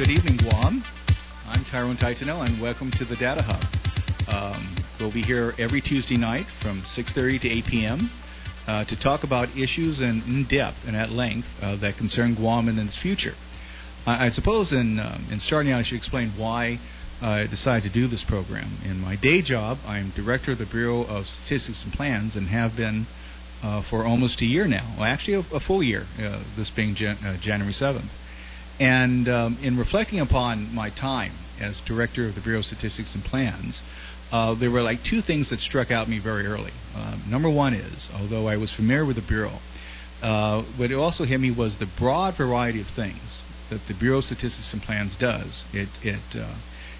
good evening, Guam. I'm Tyrone Taitano, and welcome to the Data Hub. Um, we'll be here every Tuesday night from 6:30 to 8 p.m. Uh, to talk about issues in, in depth and at length uh, that concern Guam and its future. I, I suppose in um, in starting out, I should explain why I decided to do this program. In my day job, I'm director of the Bureau of Statistics and Plans, and have been uh, for almost a year now. Well, actually, a, a full year. Uh, this being Jan- uh, January 7th. And um, in reflecting upon my time as director of the Bureau of Statistics and Plans, uh, there were like two things that struck out me very early. Uh, number one is, although I was familiar with the Bureau, uh, what also hit me was the broad variety of things that the Bureau of Statistics and Plans does. It it uh,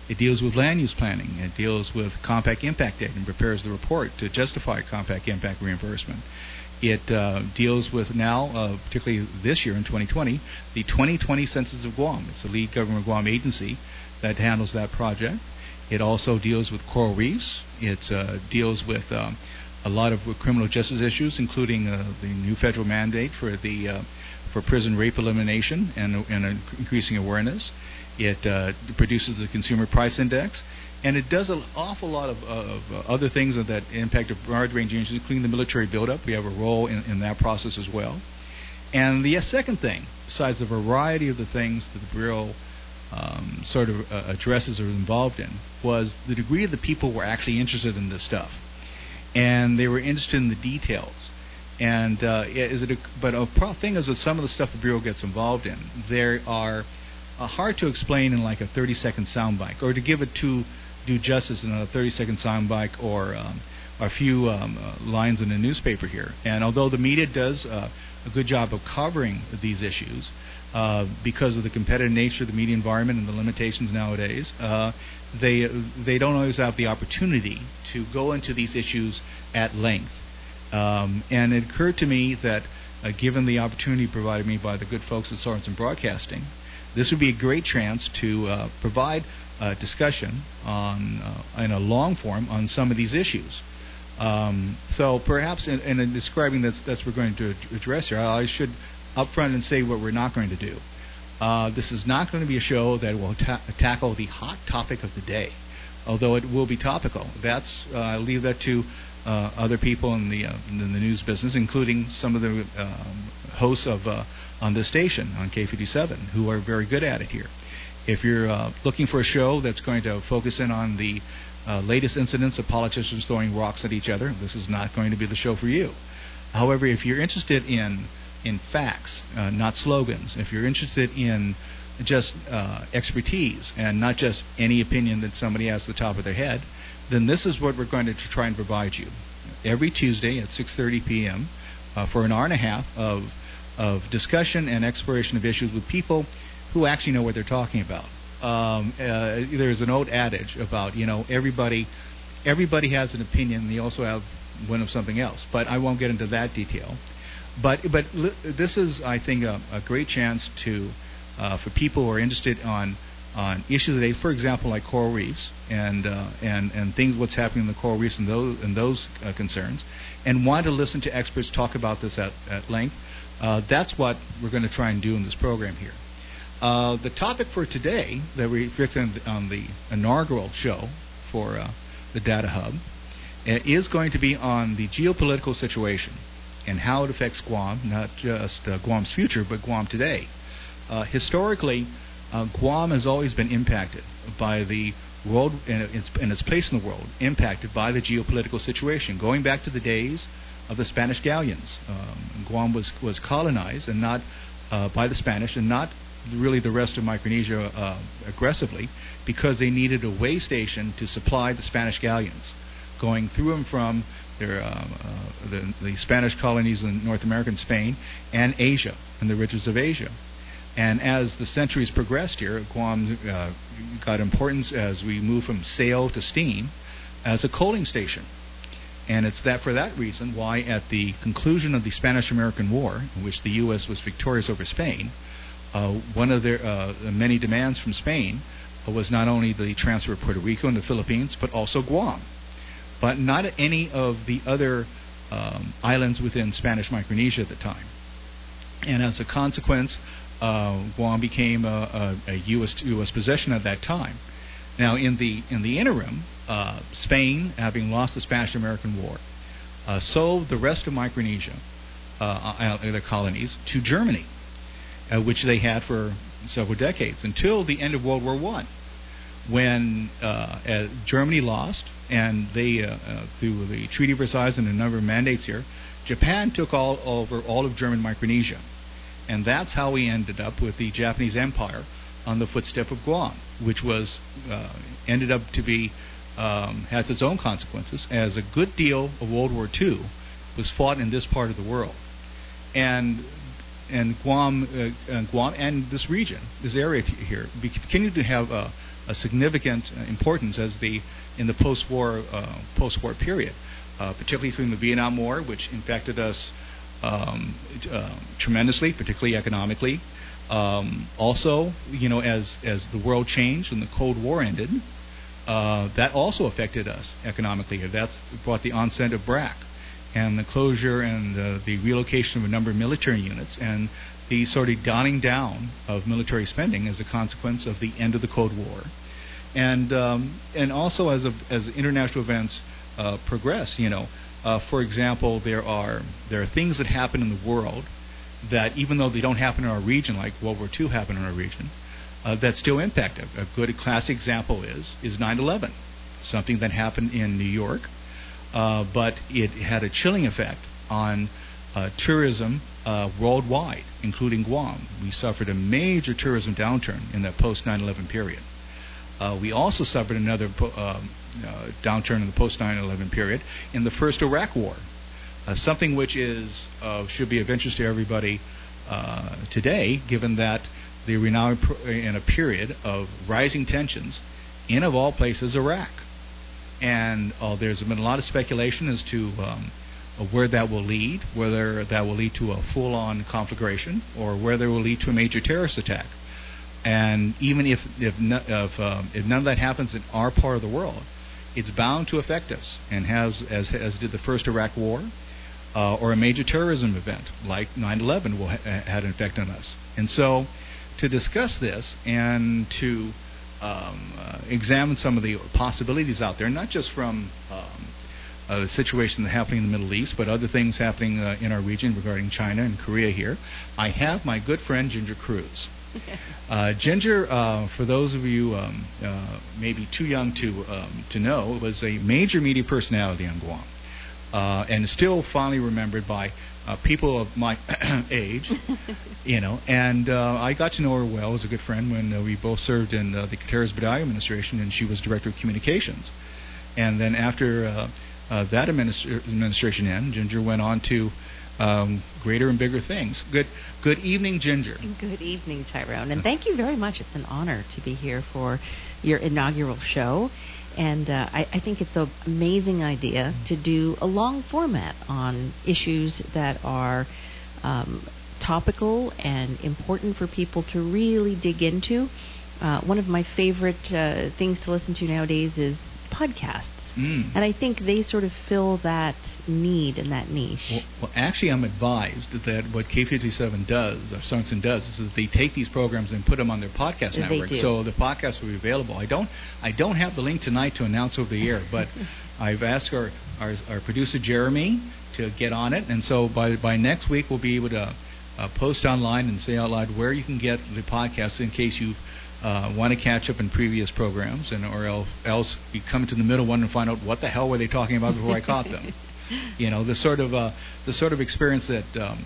it deals with land use planning. It deals with compact impact data and prepares the report to justify compact impact reimbursement. It uh, deals with now, uh, particularly this year in 2020, the 2020 Census of Guam. It's the lead government of Guam agency that handles that project. It also deals with coral reefs. It uh, deals with um, a lot of criminal justice issues, including uh, the new federal mandate for the uh, for prison rape elimination and, and increasing awareness. It uh, produces the consumer price index and it does an awful lot of, of uh, other things that impact wide range issues, including the military buildup. We have a role in, in that process as well. And the second thing, besides the variety of the things that the Bureau um, sort of uh, addresses or is involved in, was the degree of the people were actually interested in this stuff. And they were interested in the details. And uh, is it a, but a thing is with some of the stuff the Bureau gets involved in, there are uh, hard to explain in like a 30 second soundbite, or to give it to do justice in a 30 second soundbite or um, a few um, uh, lines in a newspaper here. And although the media does uh, a good job of covering these issues, uh, because of the competitive nature of the media environment and the limitations nowadays, uh, they they don't always have the opportunity to go into these issues at length. Um, and it occurred to me that, uh, given the opportunity provided me by the good folks at Sorensen Broadcasting, this would be a great chance to uh, provide uh, discussion on uh, in a long form on some of these issues. Um, so perhaps in, in describing that's what we're going to address here. I should upfront and say what we're not going to do. Uh, this is not going to be a show that will ta- tackle the hot topic of the day, although it will be topical. That's uh, I'll leave that to uh, other people in the uh, in the news business, including some of the um, hosts of on this station on K57, who are very good at it here. If you're uh, looking for a show that's going to focus in on the uh, latest incidents of politicians throwing rocks at each other, this is not going to be the show for you. However, if you're interested in in facts, uh, not slogans, if you're interested in just uh, expertise and not just any opinion that somebody has at the top of their head, then this is what we're going to try and provide you every Tuesday at 6:30 p.m. Uh, for an hour and a half of of discussion and exploration of issues with people who actually know what they're talking about. Um, uh, there's an old adage about you know everybody everybody has an opinion. They also have one of something else, but I won't get into that detail. But but li- this is I think a, a great chance to uh, for people who are interested on on issues today, for example, like coral reefs and uh, and and things what's happening in the coral reefs and those and those uh, concerns, and want to listen to experts talk about this at, at length. Uh, that's what we're going to try and do in this program here. Uh, the topic for today that we fixed on the inaugural show for uh, the Data Hub uh, is going to be on the geopolitical situation and how it affects Guam, not just uh, Guam's future, but Guam today. Uh, historically, Guam has always been impacted by the world and its, and its place in the world, impacted by the geopolitical situation, going back to the days of the Spanish galleons. Um, Guam was was colonized and not uh, by the Spanish and not really the rest of Micronesia uh, aggressively because they needed a way station to supply the Spanish galleons, going through and from their, um, uh, the, the, Spanish colonies in North America and Spain and Asia and the riches of Asia. And as the centuries progressed here, Guam uh, got importance as we moved from sail to steam as a coaling station. And it's that for that reason why, at the conclusion of the Spanish American War, in which the U.S. was victorious over Spain, uh, one of their uh, many demands from Spain was not only the transfer of Puerto Rico and the Philippines, but also Guam. But not any of the other um, islands within Spanish Micronesia at the time. And as a consequence, uh, Guam became a, a, a U.S. U.S. possession at that time. Now, in the in the interim, uh, Spain, having lost the Spanish-American War, uh, sold the rest of Micronesia, uh, uh the colonies, to Germany, uh, which they had for several decades until the end of World War One, when uh, Germany lost, and they, through the Treaty of Versailles and a number of mandates here, Japan took all over all of German Micronesia, and that's how we ended up with the Japanese Empire on the footstep of Guam, which was uh, ended up to be um, has its own consequences, as a good deal of World War II was fought in this part of the world, and and Guam, uh, and Guam, and this region, this area here, continued to have a, a significant uh, importance as the in the post-war uh, post-war period, uh, particularly during the Vietnam War, which infected us um, uh, tremendously, particularly economically. Um, also, you know, as as the world changed and the Cold War ended, uh, that also affected us economically. That's brought the onset of BRAC and the closure and uh, the relocation of a number of military units and the sort of downing down of military spending as a consequence of the end of the Cold War. And um, and also as of, as international events uh, progress, you know, uh, for example, there are there are things that happen in the world that even though they don't happen in our region, like World War II happened in our region, uh, that still impact it. A good classic example is is 9/11, something that happened in New York, uh, but it had a chilling effect on uh, tourism uh, worldwide, including Guam. We suffered a major tourism downturn in that post 9/11 period. Uh, we also suffered another uh, downturn in the post 9/11 period in the first Iraq War something which is should be of interest to everybody today, given that are now in a period of rising tensions in, of all places, Iraq. And uh, there's been a lot of speculation as to um, where that will lead, whether that will lead to a full-on conflagration or whether it will lead to a major terrorist attack. And even if if, if, um, if none of that happens in our part of the world, it's bound to affect us, and has as as did the first Iraq War, uh, or a major terrorism event like 9/11 will ha- had an effect on us. And so, to discuss this and to um, uh, examine some of the possibilities out there, not just from um, a situation that's happening in the Middle East, but other things happening uh, in our region regarding China and Korea here, I have my good friend Ginger Cruz. Uh, Ginger, uh, for those of you um, uh, maybe too young to um, to know, was a major media personality on Guam uh, and still fondly remembered by uh, people of my age, you know. And uh, I got to know her well as a good friend when uh, we both served in uh, the Gutierrez Bordallo administration, and she was director of communications. And then after uh, uh, that administra- administration ended, Ginger went on to um, greater and bigger things. Good, good evening, Ginger. Good evening, Tyrone, and thank you very much. It's an honor to be here for your inaugural show. And uh, I, I, think it's an amazing idea to do a long format on issues that are um, topical and important for people to really dig into. Uh, one of my favorite uh, things to listen to nowadays is podcasts. Mm. And I think they sort of fill that need and that niche. Well, well actually, I'm advised that what K57 does, or Sungson does, is that they take these programs and put them on their podcast they network. Do. So the podcast will be available. I don't, I don't have the link tonight to announce over the air, but I've asked our, our, our producer Jeremy to get on it, and so by by next week we'll be able to uh, post online and say out loud where you can get the podcast in case you've uh, want to catch up in previous programs, and or else, else you come to the middle one and find out what the hell were they talking about before I caught them. You know, the sort of uh, the sort of experience that um,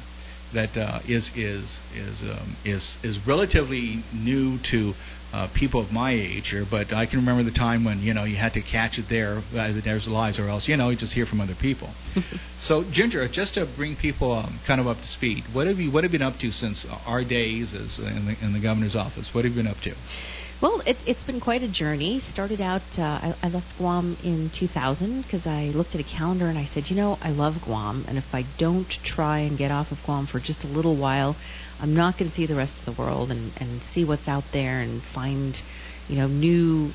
that uh, is is is um, is is relatively new to uh, people of my age here, but I can remember the time when you know you had to catch it there as it there's lies, or else you know you just hear from other people. so Ginger, just to bring people um, kind of up to speed, what have you what have you been up to since our days as in the, in the governor's office? What have you been up to? Well, it, it's been quite a journey. Started out, uh, I, I left Guam in 2000 because I looked at a calendar and I said, you know, I love Guam, and if I don't try and get off of Guam for just a little while, I'm not going to see the rest of the world and, and see what's out there and find, you know, new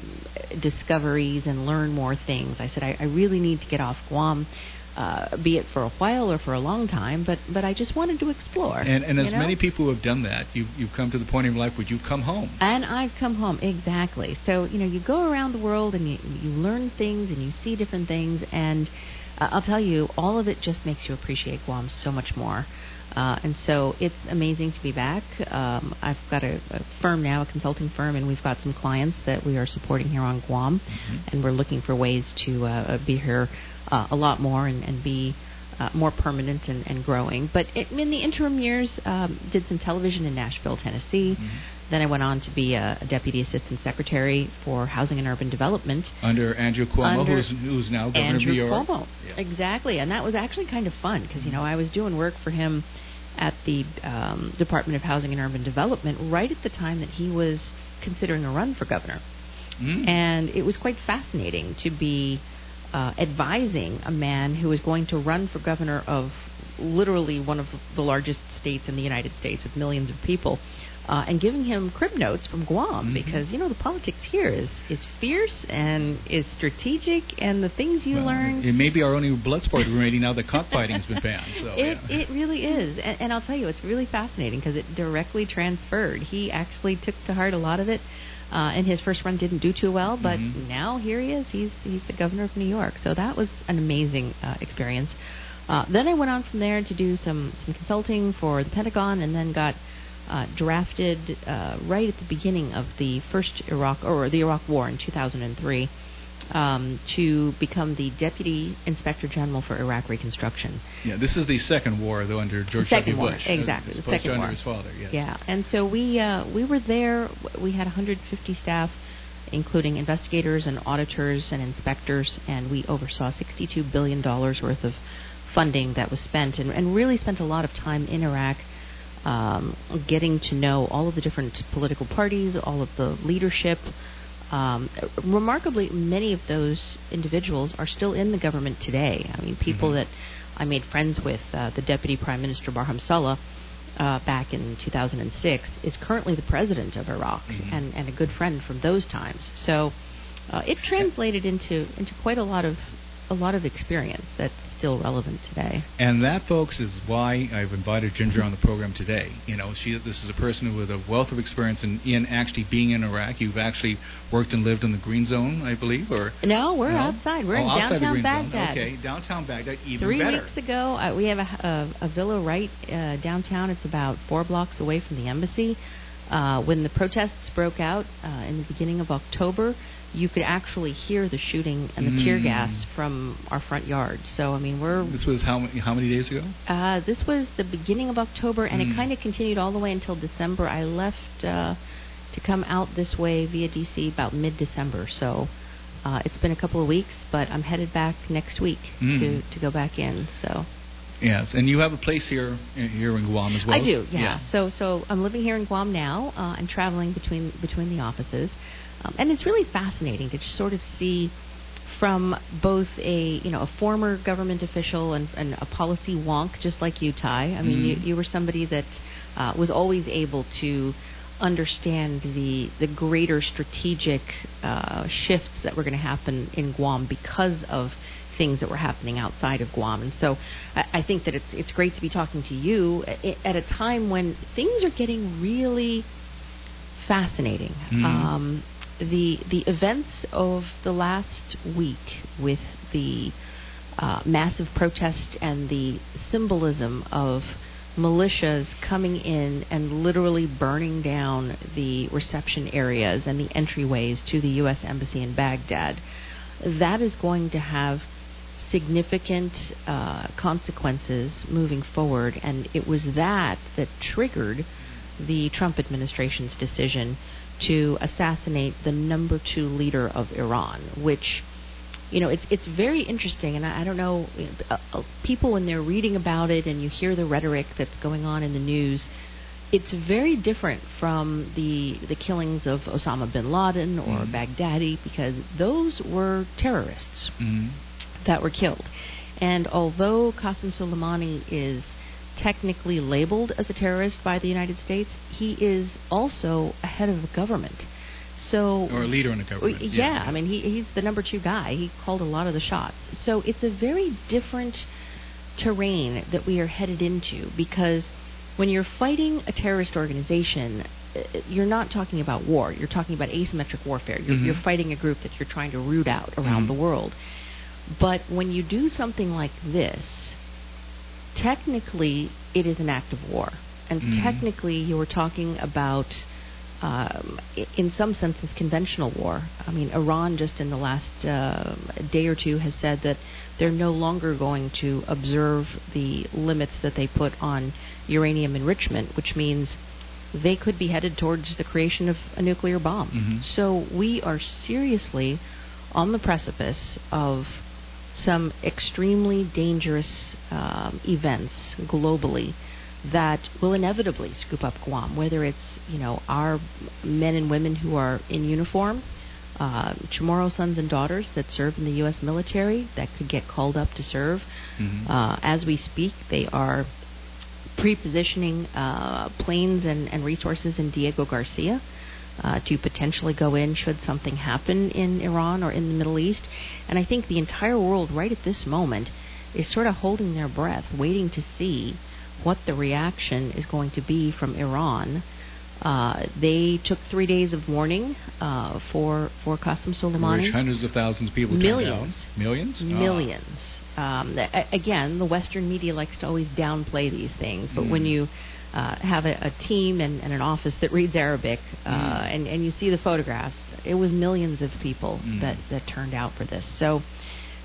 discoveries and learn more things. I said, I, I really need to get off Guam. Uh, be it for a while or for a long time, but but I just wanted to explore. And, and as know? many people who have done that, you've, you've come to the point in your life where you've come home. And I've come home exactly. So you know, you go around the world and you you learn things and you see different things, and uh, I'll tell you, all of it just makes you appreciate Guam so much more. Uh, and so it's amazing to be back. Um, I've got a, a firm now, a consulting firm, and we've got some clients that we are supporting here on Guam, Mm-hmm. and we're looking for ways to uh, be here uh, a lot more and, and be uh, more permanent and, and growing. But it, in the interim years, um, did some television in Nashville, Tennessee. Mm-hmm. Then I went on to be a, a deputy assistant secretary for housing and urban development Under Andrew Cuomo, Under who's, who's now governor Andrew of New York. Cuomo. Yeah. Exactly, and that was actually kind of fun because you know I was doing work for him at the um, Department of Housing and Urban Development right at the time that he was considering a run for governor, Mm. and it was quite fascinating to be uh, advising a man who is going to run for governor of literally one of the largest states in the United States with millions of people. Uh, and giving him crib notes from Guam Mhm. because you know the politics here is is fierce and is strategic and the things you Well, learn It may be our only blood sport remaining now that cockfighting's been banned. So, it yeah. it really is, and, and I'll tell you, it's really fascinating because it directly transferred. He actually took to heart a lot of it, uh, and his first run didn't do too well, but Mhm. now here he is. He's he's the governor of New York, so that was an amazing uh, experience. Uh, then I went on from there to do some some consulting for the Pentagon, and then got uh, drafted uh, right at the beginning of the first Iraq or the Iraq War in 2003 um, to become the deputy inspector general for Iraq reconstruction. yeah, this is the second war, though, under George second W. war, Bush. exactly, the second war. his father, yes. Yeah, and so we uh, we were there. We had 150 staff, including investigators and auditors and inspectors, and we oversaw 62 billion dollars worth of funding that was spent, and, and really spent a lot of time in Iraq. Um, getting to know all of the different political parties, all of the leadership. Um, remarkably, many of those individuals are still in the government today. I mean, people Mhm. that I made friends with, uh, the Deputy Prime Minister Barham Saleh, uh, back in 2006, is currently the president of Iraq Mhm. and, and a good friend from those times. So uh, it translated into into quite a lot of a lot of experience that's still relevant today. And that, folks, is why I've invited Ginger on the program today. You know, she this is a person with a wealth of experience in, in actually being in Iraq. You've actually worked and lived in the Green Zone, I believe, or No, we're no? outside. We're Oh, in outside downtown. Baghdad. Okay, downtown Baghdad, even Three better. weeks ago, uh, we have a, a, a villa right uh, downtown. It's about four blocks away from the embassy. Uh, when the protests broke out uh, in the beginning of October, you could actually hear the shooting and the tear Mm. gas from our front yard. So, I mean, we're This was how many, how many days ago? uh, this was the beginning of October, and Mm. it kind of continued all the way until December. I left uh, to come out this way via DC about mid-December, so uh, it's been a couple of weeks, but I'm headed back next week Mm. to to go back in. So Yes, and you have a place here here in Guam as well. I do, yeah. So so I'm living here in Guam now uh, and traveling between between the offices, um, and it's really fascinating to just sort of see from both a you know a former government official and, and a policy wonk just like you, Ty. I mean, you, Mhm. you were somebody that uh, was always able to understand the the greater strategic uh, shifts that were going to happen in Guam because of things that were happening outside of Guam. And so I, I think that it's it's great to be talking to you at, at a time when things are getting really fascinating. Mhm. Um, the the events of the last week with the uh, massive protest and the symbolism of militias coming in and literally burning down the reception areas and the entryways to the U.S. Embassy in Baghdad. That is going to have significant uh, consequences moving forward, and it was that that triggered the Trump administration's decision to assassinate the number two leader of Iran, which you know, it's it's very interesting, and I, I don't know, uh, uh, people when they're reading about it and you hear the rhetoric that's going on in the news, it's very different from the the killings of Osama bin Laden or Mhm. Baghdadi because those were terrorists Mhm. That were killed, and although Qasem Soleimani is technically labeled as a terrorist by the United States, he is also a head of the government. So or a leader in the government. Yeah, yeah. I mean he he's the number two guy. He called a lot of the shots. So it's a very different terrain that we are headed into because when you're fighting a terrorist organization, uh, you're not talking about war. You're talking about asymmetric warfare. You're, mm-hmm. you're fighting a group that you're trying to root out around mm-hmm. the world. But when you do something like this, technically it is an act of war. And mm-hmm. technically you are talking about um, in some senses, conventional war. I mean, Iran just in the last uh, day or two has said that they're no longer going to observe the limits that they put on uranium enrichment, which means they could be headed towards the creation of a nuclear bomb. Mm-hmm. So we are seriously on the precipice of some extremely dangerous um, events globally that will inevitably scoop up Guam, whether it's you know our men and women who are in uniform, uh, Chamorro sons and daughters that serve in the U.S. military that could get called up to serve. Mm-hmm. Uh, as we speak, they are pre-positioning uh, planes and, and resources in Diego Garcia. Uh, to potentially go in should something happen in Iran or in the Middle East. And I think the entire world, right at this moment, is sort of holding their breath, waiting to see what the reaction is going to be from Iran. Uh, they took three days of warning uh, for for Qasem Soleimani. Which hundreds of thousands of people millions, millions, millions. Um, the, again, the Western media likes to always downplay these things, but mm. when you uh, have a, a team and, and, an office that reads Arabic, uh, mm. and, and you see the photographs, it was millions of people mm. that, that turned out for this. So,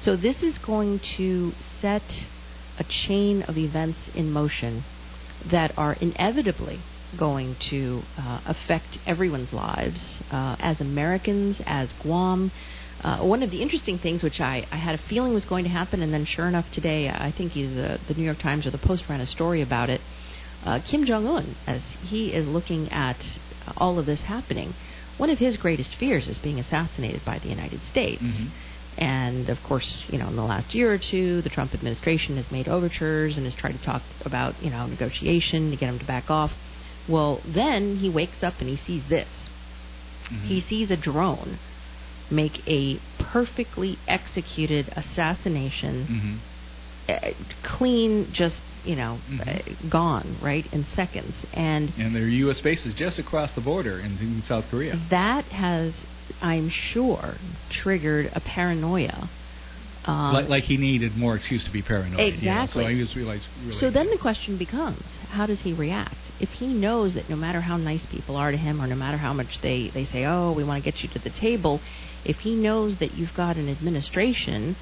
so this is going to set a chain of events in motion that are inevitably going to uh, affect everyone's lives uh, as Americans, as Guam. Uh, one of the interesting things, which I, I had a feeling was going to happen, and then sure enough today, I think either the, the New York Times or the Post ran a story about it. Uh, Kim Jong Un, as he is looking at all of this happening, one of his greatest fears is being assassinated by the United States. Mm-hmm. And of course, you know, in the last year or two, the Trump administration has made overtures and has tried to talk about, you know, negotiation to get him to back off. Well, then he wakes up and he sees this. Mm-hmm. He sees a drone make a perfectly executed assassination, mm-hmm. uh, clean, just you know, mm-hmm. uh, gone right in seconds. And and there are U.S. bases just across the border in, in South Korea. That has I'm sure, triggered a paranoia. Um, like, like, he needed more excuse to be paranoid. Exactly. You know? So he was realized. Really so then the question becomes, how does he react? If he knows that no matter how nice people are to him, or no matter how much they they say, oh, we want to get you to the table, if he knows that you've got an administration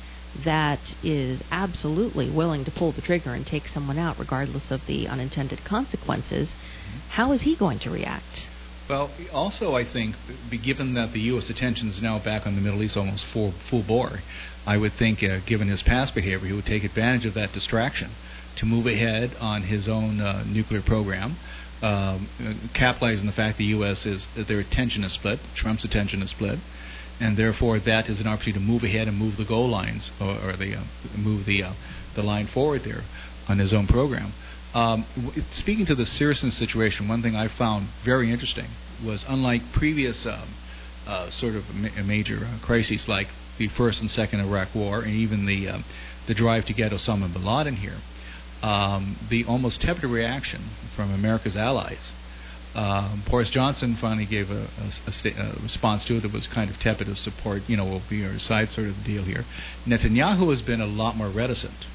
that is absolutely willing to pull the trigger and take someone out, regardless of the unintended consequences, mm-hmm. how is he going to react? Well, also, I think, given that the U.S. attention is now back on the Middle East almost full, full bore, I would think, uh, given his past behavior, he would take advantage of that distraction to move ahead on his own uh, nuclear program, um, capitalizing the fact the U.S. is that their attention is split, Trump's attention is split, and therefore that is an opportunity to move ahead and move the goal lines or, or the uh, move the uh, the line forward there on his own program. Um, speaking to the seriousness situation, one thing I found very interesting was unlike previous um, uh, sort of ma- major uh, crises like the first and second Iraq War and even the uh, the drive to get Osama bin Laden here, um, the almost tepid reaction from America's allies. Um, Boris Johnson finally gave a, a, a, sta- a, response to it that was kind of tepid of support, you know, we'll be our side sort of deal here. Netanyahu has been a lot more reticent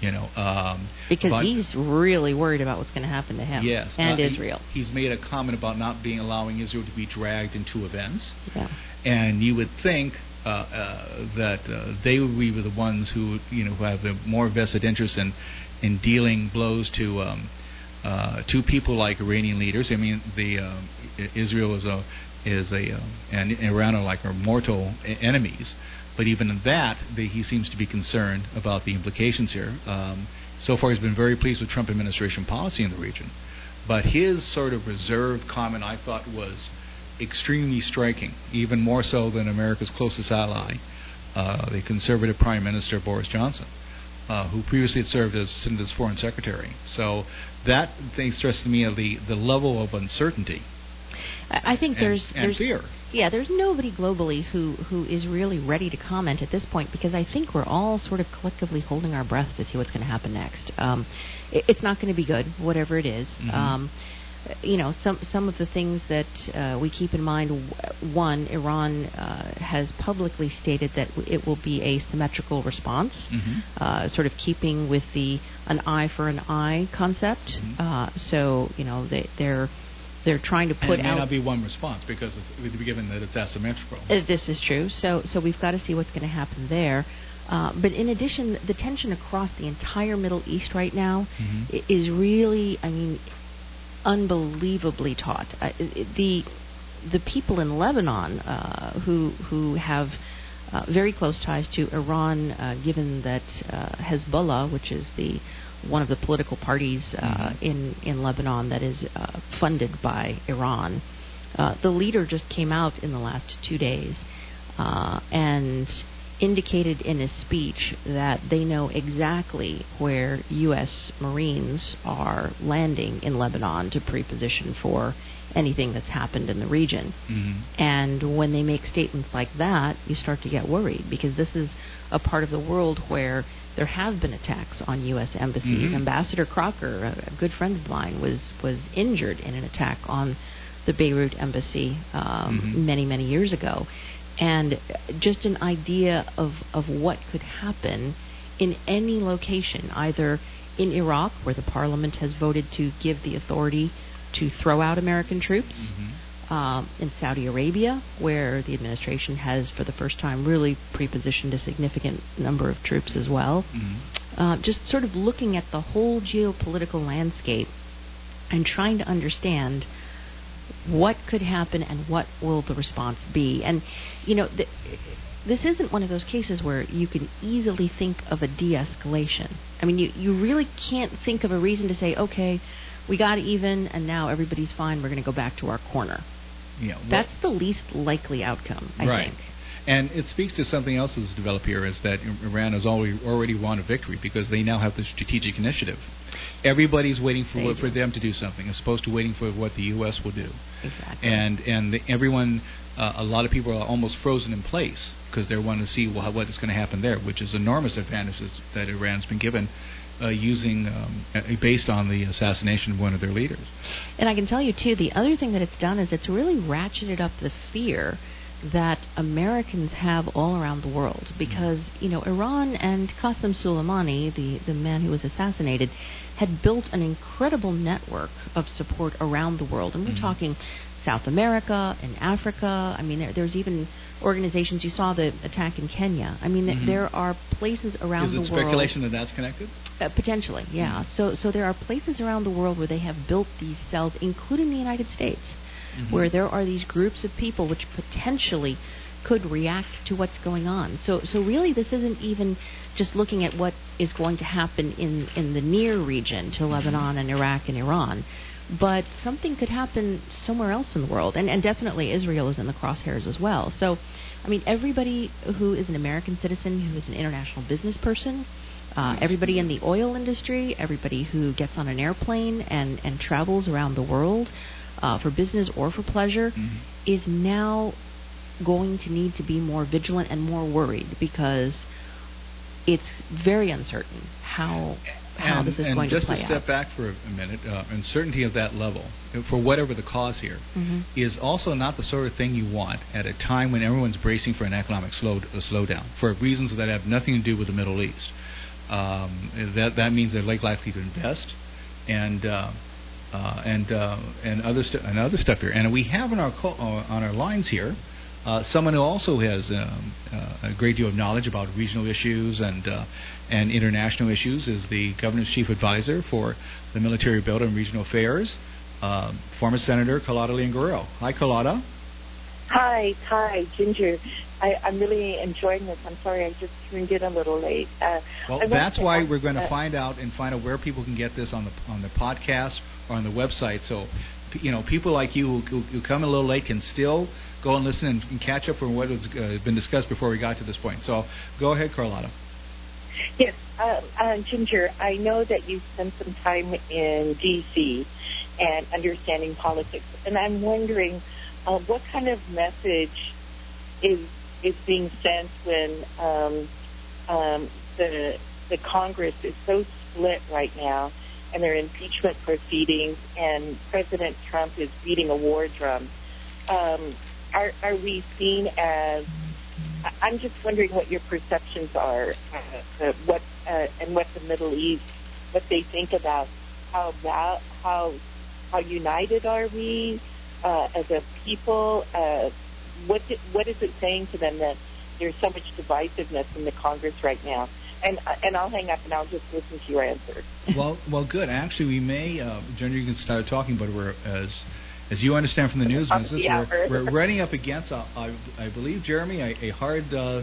you know, um, because he's really worried about what's going to happen to him. Yes, and uh, Israel. He, he's made a comment about not being allowing Israel to be dragged into events. Yeah. And you would think uh, uh, that uh, they would be the ones who, you know, who have the more vested interest in in dealing blows to um, uh, to people like Iranian leaders. I mean, the uh, Israel is a is a and Iran are like our mortal enemies. But even in that, the, he seems to be concerned about the implications here. Um, so far, he's been very pleased with Trump administration policy in the region. But his sort of reserved comment, I thought, was extremely striking, even more so than America's closest ally, uh, the conservative Prime Minister Boris Johnson, uh, who previously had served as Canada's foreign secretary. So that thing stressed to me the, the level of uncertainty I think and, there's and there's fear. Yeah, there's nobody globally who who is really ready to comment at this point because I think we're all sort of collectively holding our breath to see what's going to happen next. Um, it, it's not going to be good, whatever it is. Mhm. Um, you know, some some of the things that uh, we keep in mind. One, Iran uh, has publicly stated that it will be a symmetrical response, Mhm. uh, sort of keeping with the an eye for an eye concept. Mhm. Uh, so you know they, they're they're trying to And put it may out not be one response because it's, given that it's asymmetrical. uh, this is true. So, so we've got to see what's going to happen there. Uh, but in addition, the tension across the entire Middle East right now Mhm. is really, I mean, unbelievably taught. Uh, the the people in Lebanon uh, who who have uh, very close ties to Iran, uh, given that uh, Hezbollah, which is the one of the political parties uh, Mhm. in in Lebanon that is uh, funded by Iran, uh, the leader just came out in the last two days uh, and indicated in his speech that they know exactly where U.S. Marines are landing in Lebanon to pre-position for anything that's happened in the region. Mhm. And when they make statements like that, you start to get worried because this is a part of the world where there have been attacks on U.S. embassies. Mhm. Ambassador Crocker, a, a good friend of mine, was was injured in an attack on the Beirut embassy um, Mhm. many many years ago, and just an idea of of what could happen in any location, either in Iraq, where the parliament has voted to give the authority to throw out American troops Mhm. um, in Saudi Arabia, where the administration has, for the first time, really prepositioned a significant number of troops as well. Mhm. Uh, just sort of looking at the whole geopolitical landscape and trying to understand what could happen and what will the response be. And, you know, th- this isn't one of those cases where you can easily think of a de escalation. I mean, you, you really can't think of a reason to say, okay, we got even and now everybody's fine, we're going to go back to our corner. Yeah. well- That's the least likely outcome, I right. think. And it speaks to something else that's developed here is that Iran has already already won a victory because they now have the strategic initiative. Everybody's waiting for what, for them to do something, as opposed to waiting for what the U.S. will do. Exactly. And and the, everyone, uh, a lot of people are almost frozen in place because they're wanting to see well, what is going to happen there, which is enormous advantages that Iran's been given. Uh, using um, uh, based on the assassination of one of their leaders. And I can tell you too, the other thing that it's done is it's really ratcheted up the fear that Americans have all around the world because you know Iran and Qasem Soleimani, the the man who was assassinated, had built an incredible network of support around the world, and we're Mhm. talking South America and Africa. I mean, there, there's even organizations. You saw the attack in Kenya. I mean, Mhm. there are places around Is the world. Is it speculation that that's connected? Uh, potentially, yeah. So, so there are places around the world where they have built these cells, including the United States, Mhm. where there are these groups of people which potentially could react to what's going on. So, so really, this isn't even just looking at what is going to happen in in the near region to Lebanon and Iraq and Iran. But something could happen somewhere else in the world, and, and definitely Israel is in the crosshairs as well. So, I mean, everybody who is an American citizen, who is an international business person, uh, everybody in the oil industry, everybody who gets on an airplane and, and travels around the world uh, for business or for pleasure, Mhm. is now going to need to be more vigilant and more worried because it's very uncertain how how and, this is and going to play out. just to step back for a minute, uh, uncertainty of that level, for whatever the cause here, Mhm. is also not the sort of thing you want at a time when everyone's bracing for an economic slow, a slowdown for reasons that have nothing to do with the Middle East. Um, that that means they're less likely to invest, and uh, uh, and uh, and other stu- and other stuff here. And we have on our co- uh, on our lines here. Uh, someone who also has um, uh, a great deal of knowledge about regional issues and uh, and international issues is the governor's chief advisor for the military build and regional affairs, former Senator Leon Guerrero. Hi, Carlotta. Hi, hi, Ginger. I, I'm really enjoying this. I'm sorry I just tuned in a little late. Uh, Well, that's why we're going to uh, find out and find out where people can get this on the on the podcast or on the website. So, you know, people like you who, who, who come a little late can still go and listen and, and catch up on what has uh, been discussed before we got to this point. So, go ahead, Carlotta. Yes, uh, uh, Ginger, I know that you spent some time in D.C. and understanding politics, and I'm wondering uh, what kind of message is is being sent when um, um, the the Congress is so split right now, and there are impeachment proceedings, and President Trump is beating a war drum. Um, are are we seen as I'm just wondering what your perceptions are, uh, uh, what uh, and what the Middle East, what they think about how how how united are we uh, as a people? Uh, what what is it saying to them that there's so much divisiveness in the Congress right now? And and I'll hang up and I'll just listen to your answer. well, well, good. Actually, we may, uh, you can start talking, but we're as as you understand from the news business, we're, we're running up against, uh, I, I believe, Jeremy, a, a hard uh,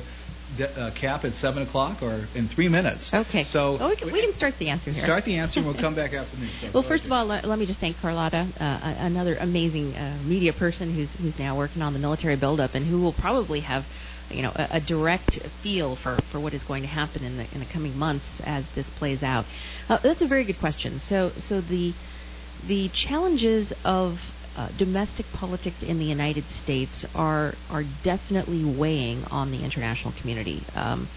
uh, cap at seven o'clock or in three minutes. Okay. So well, we, can, we, can, start the answer here. Start the answer, and we'll come back after the news. well, first of all, let, let, me just thank Carlotta, uh, another amazing uh, media person who's who's now working on the military buildup and who will probably have you know a, a, direct feel for, for what is going to happen in the in the coming months as this plays out. Uh, that's a very good question. So so the the challenges of uh, domestic politics in the United States are are definitely weighing on the international community. Um,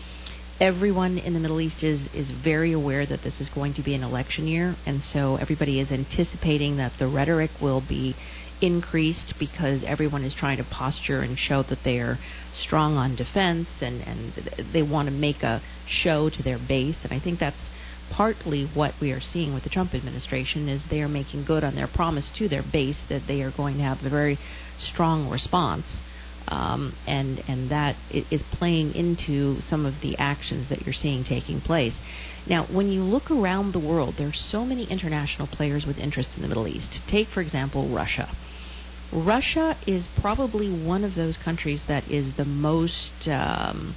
everyone in the Middle East is is very aware that this is going to be an election year, and so everybody is anticipating that the rhetoric will be increased because everyone is trying to posture and show that they are strong on defense and and they want to make a show to their base, and I think that's partly what we are seeing with the Trump administration is they are making good on their promise to their base that they are going to have a very strong response. Um, and and that is playing into some of the actions that you're seeing taking place. Now, when you look around the world, there are so many international players with interest in the Middle East. Take, for example, Russia. Russia is probably one of those countries that is the most um,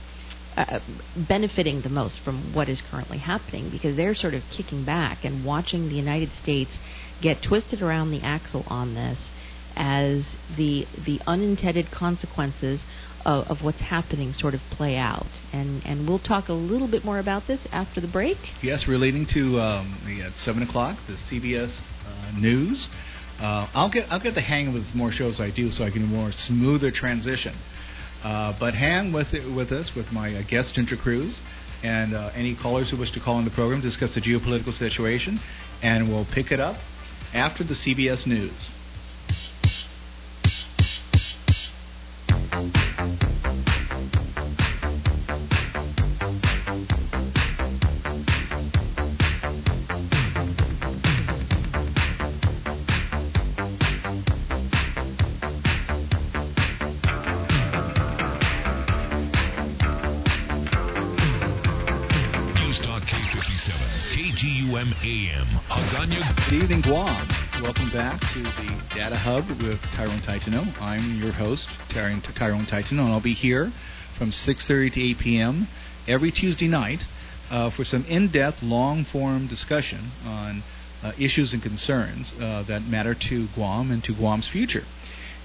uh, benefiting the most from what is currently happening because they're sort of kicking back and watching the United States get twisted around the axle on this as the the unintended consequences of, of, what's happening sort of play out. And and we'll talk a little bit more about this after the break. Yes, relating to um, at seven o'clock the CBS uh, News. Uh, I'll get I'll get the hang of the more shows I do, so I can do a more smoother transition. Uh, but hang with it, with us with my uh, guest Ginger Cruz and uh, any callers who wish to call in the program discuss the geopolitical situation, and we'll pick it up after the CBS News. To the Data Hub with Tyrone Taitano. I'm your host, Tyrone, Tyrone Taitano, and I'll be here from 6.30 to 8 p.m. every Tuesday night uh, for some in-depth, long-form discussion on uh, issues and concerns uh, that matter to Guam and to Guam's future.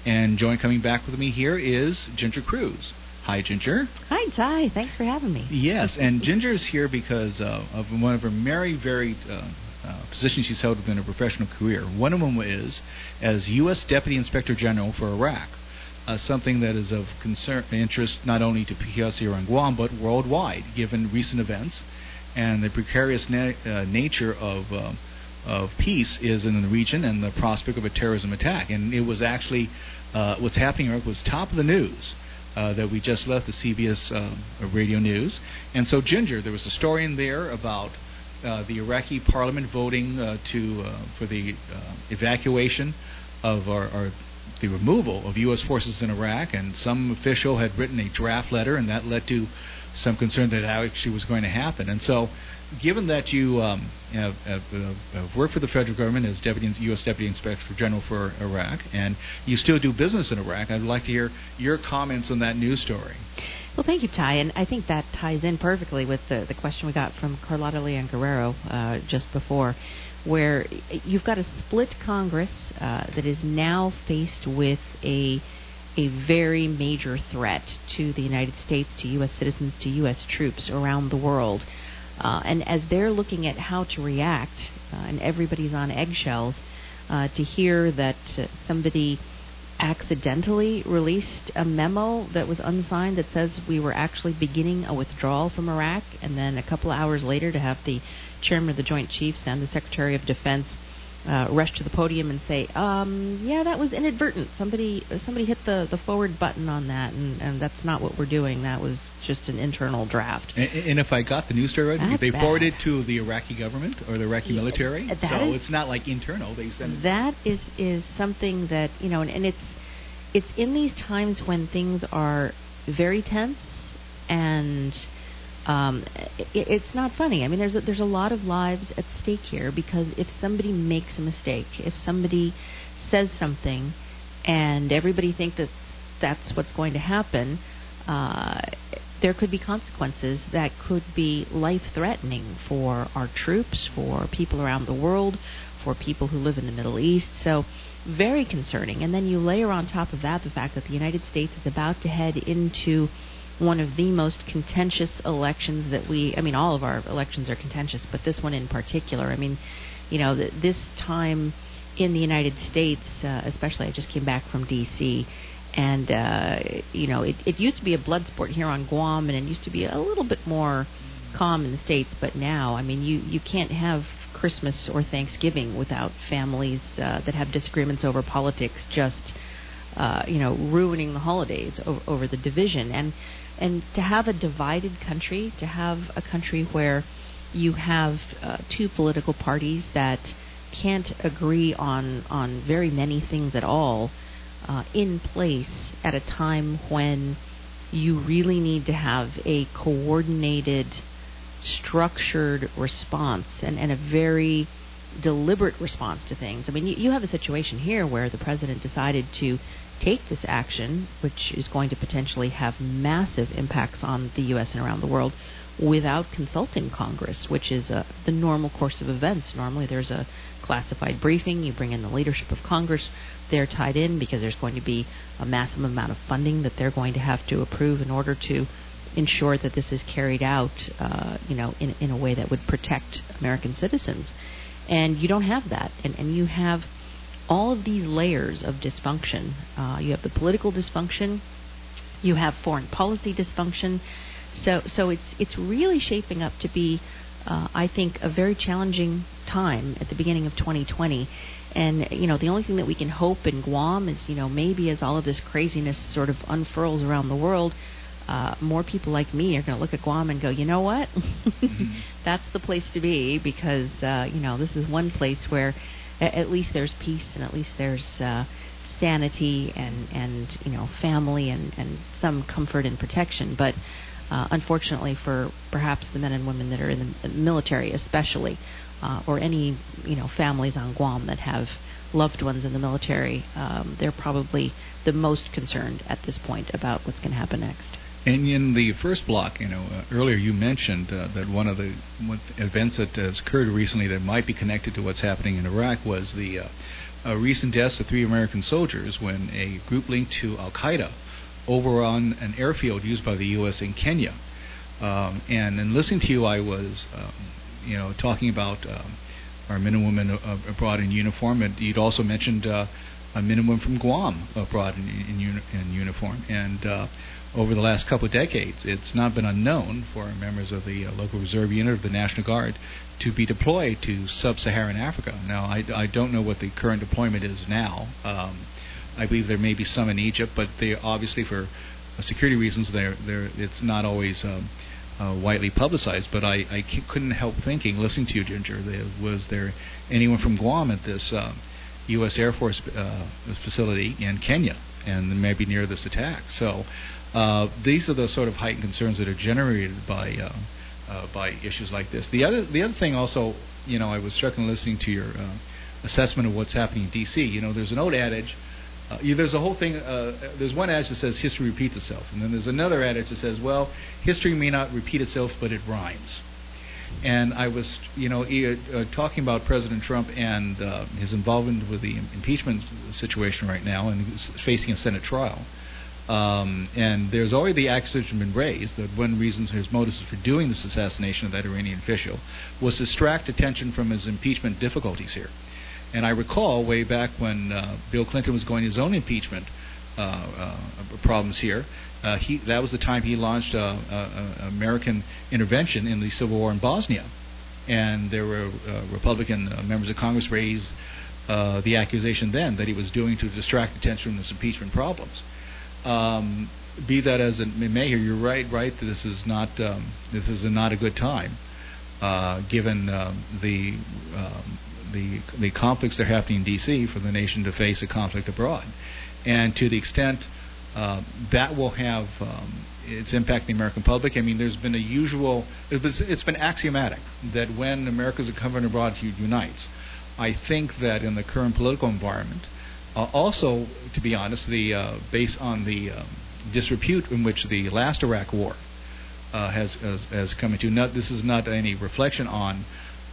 And join coming back with me here is Ginger Cruz. Hi, Ginger. Hi, Ty. Thanks for having me. Yes, and Ginger is here because uh, of one of her very, very uh, positions she's held within her professional career. One of them is as U.S. Deputy Inspector General for Iraq, uh, something that is of concern interest not only to PRC here on Guam but worldwide, given recent events and the precarious na- uh, nature of uh, of peace is in the region and the prospect of a terrorism attack. And it was actually uh, what's happening in Iraq was top of the news. Uh, that we just left the CBS radio news, and so Ginger, there was a story in there about uh, the Iraqi parliament voting uh, to uh, for the uh, evacuation of our, our, the removal of U.S. forces in Iraq, and some official had written a draft letter, and that led to some concern that actually was going to happen. And so, given that you um, have, have, have, worked for the federal government as deputy U.S. Deputy Inspector General for Iraq, and you still do business in Iraq, I'd like to hear your comments on that news story. Well, thank you, Ty, and I think that ties in perfectly with the, the question we got from Carlotta Leon Guerrero uh, just before, where you've got a split Congress uh, that is now faced with a a very major threat to the United States, to U.S. citizens, to U.S. troops around the world. Uh, and as they're looking at how to react, uh, and everybody's on eggshells, uh, to hear that somebody accidentally released a memo that was unsigned that says we were actually beginning a withdrawal from Iraq, and then a couple hours later to have the chairman of the Joint Chiefs and the Secretary of Defense uh, rush to the podium and say, um, "Yeah, that was inadvertent. Somebody somebody hit the, the forward button on that, and, and that's not what we're doing. That was just an internal draft." And, and if I got the news story right, That's they bad. forwarded to the Iraqi government or the Iraqi Yeah, military, so is- it's not like internal. They send. That is is something that you know, and, and it's it's in these times when things are very tense and um, it, it's not funny. I mean, there's a, there's a lot of lives at stake here because if somebody makes a mistake, if somebody says something, and everybody think that that's what's going to happen, uh, there could be consequences that could be life-threatening for our troops, for people around the world, for people who live in the Middle East. So, very concerning. And then you layer on top of that the fact that the United States is about to head into one of the most contentious elections that we I mean all of our elections are contentious but this one in particular I mean you know th- this time in the United States uh, especially I just came back from DC and uh, you know it, it used to be a blood sport here on Guam and it used to be a little bit more calm in the states but now I mean you you can't have Christmas or Thanksgiving without families uh, that have disagreements over politics just uh, you know, ruining the holidays over, over the division. And and to have a divided country, to have a country where you have uh, two political parties that can't agree on on very many things at all uh, in place at a time when you really need to have a coordinated, structured response and, and a very deliberate response to things. I mean, you, you have a situation here where the president decided to take this action, which is going to potentially have massive impacts on the U.S. and around the world, without consulting Congress, which is uh, the normal course of events. Normally, there's a classified briefing, you bring in the leadership of Congress, they're tied in because there's going to be a massive amount of funding that they're going to have to approve in order to ensure that this is carried out, uh, you know, in, in a way that would protect American citizens. And you don't have that, and, and you have all of these layers of dysfunction. Uh, you have the political dysfunction, you have foreign policy dysfunction. So, so it's it's really shaping up to be, uh, I think, a very challenging time at the beginning of 2020. And you know, the only thing that we can hope in Guam is, you know, maybe as all of this craziness sort of unfurls around the world, uh, more people like me are going to look at Guam and go, you know what, that's the place to be because uh, you know this is one place where at least there's peace and at least there's uh, sanity and and you know family and and some comfort and protection. But uh, unfortunately, for perhaps the men and women that are in the military, especially, uh, or any you know families on Guam that have loved ones in the military, um, they're probably the most concerned at this point about what's going to happen next. And in the first block, you know, uh, earlier you mentioned uh, that one of the events that has occurred recently that might be connected to what's happening in Iraq was the uh, recent deaths of three American soldiers when a group linked to Al Qaeda overrun an airfield used by the U.S. in Kenya. Um, and in listening to you, I was, um, you know, talking about um, our men and women abroad in uniform, and you'd also mentioned uh, a men and women from Guam abroad in, in, uni- in uniform, and uh, over the last couple of decades, it's not been unknown for members of the uh, local reserve unit of the National Guard to be deployed to sub-Saharan Africa. Now, I, I don't know what the current deployment is now. Um, I believe there may be some in Egypt, but they obviously, for uh, security reasons, they're, they're, it's not always um, uh, widely publicized. But I, I c- couldn't help thinking, listening to you, Ginger, was there anyone from Guam at this U.S. Air Force uh, facility in Kenya, and maybe near this attack? So uh, these are the sort of heightened concerns that are generated by uh, uh, by issues like this. The other the other thing also, you know, I was struck in listening to your uh, assessment of what's happening in D.C. You know, there's an old adage. Uh, there's a whole thing. There's one adage that says history repeats itself, and then there's another adage that says, well, history may not repeat itself, but it rhymes. And I was, you know, talking about President Trump and his involvement with the impeachment situation right now, and facing a Senate trial. Um, and there's already the accusation been raised that one reason his motives for doing this assassination of that Iranian official was to distract attention from his impeachment difficulties here. And I recall way back when uh, Bill Clinton was going his own impeachment uh, uh, problems here, uh, he that was the time he launched uh, uh, American intervention in the civil war in Bosnia, and there were Republican members of Congress raised the accusation then that he was doing to distract attention from his impeachment problems. Um, be that as it may, here you're right, right. This is not um, this is a, not a good time, uh, given um, the um, the the conflicts that are happening in D.C. for the nation to face a conflict abroad, and to the extent uh, that will have um, its impact in the American public. I mean, there's been a usual, it was, it's been axiomatic that when America's a government abroad unites, I think that in the current political environment, uh, also, to be honest, the uh, based on the um, disrepute in which the last Iraq War uh, has, has, has come into. Not, this is not any reflection on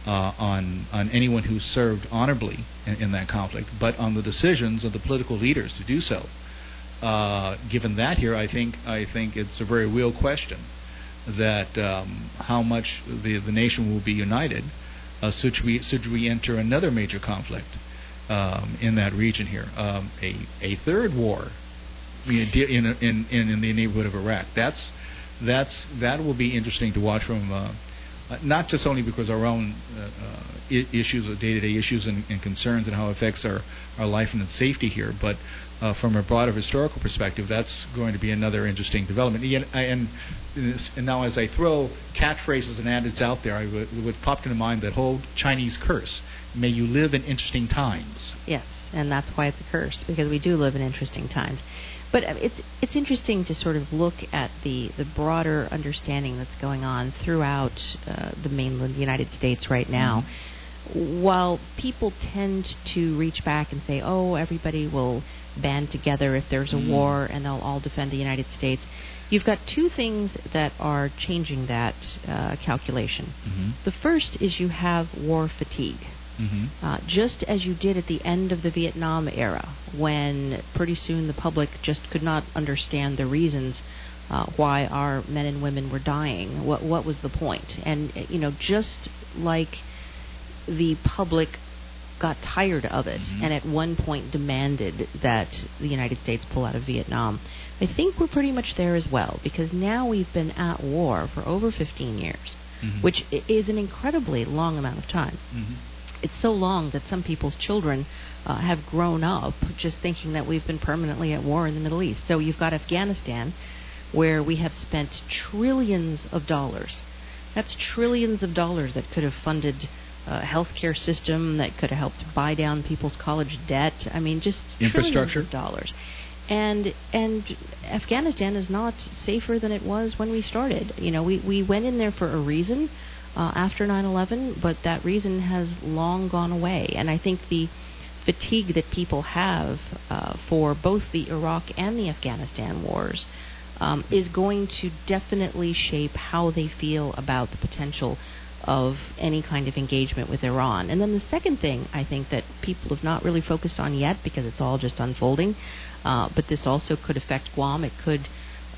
uh, on on anyone who served honorably in, in, that conflict, but on the decisions of the political leaders to do so. Uh, given that here, I think I think it's a very real question that um, how much the the nation will be united should we should we enter another major conflict um, in that region here, um, a a third war in, in in in the neighborhood of Iraq. That's that's that will be interesting to watch from uh, not just only because our own uh, uh, issues, day-to-day issues and, and, concerns, and how it affects our, our life and safety here, but uh, from a broader historical perspective, that's going to be another interesting development. And, and, and now, as I throw catchphrases and adage out there, I would, would pop to mind that whole Chinese curse: "May you live in interesting times." Yes, and that's why it's a curse because we do live in interesting times. But uh, it's it's interesting to sort of look at the the broader understanding that's going on throughout uh, the mainland United States right now. Mm-hmm. While people tend to reach back and say, "Oh, everybody will band together if there's a mm-hmm. war and they'll all defend the United States," you've got two things that are changing that uh, calculation. Mm-hmm. The first is you have war fatigue. Mm-hmm. Uh, just as you did at the end of the Vietnam era, when pretty soon the public just could not understand the reasons uh, why our men and women were dying. What what was the point? And you know, just like the public got tired of it mm-hmm. and at one point demanded that the United States pull out of Vietnam. I think we're pretty much there as well because now we've been at war for over 15 years, mm-hmm. which is an incredibly long amount of time. Mm-hmm it's so long that some people's children uh, have grown up just thinking that we've been permanently at war in the Middle East. So you've got Afghanistan, where we have spent trillions of dollars. That's trillions of dollars that could have funded a healthcare system that could have helped buy down people's college debt. I mean, just infrastructure of dollars. And and Afghanistan is not safer than it was when we started. You know, we we went in there for a reason uh, after 9/11, but that reason has long gone away. And I think the fatigue that people have uh, for both the Iraq and the Afghanistan wars um, is going to definitely shape how they feel about the potential of any kind of engagement with Iran. And then the second thing I think that people have not really focused on yet because it's all just unfolding, uh, but this also could affect Guam. It could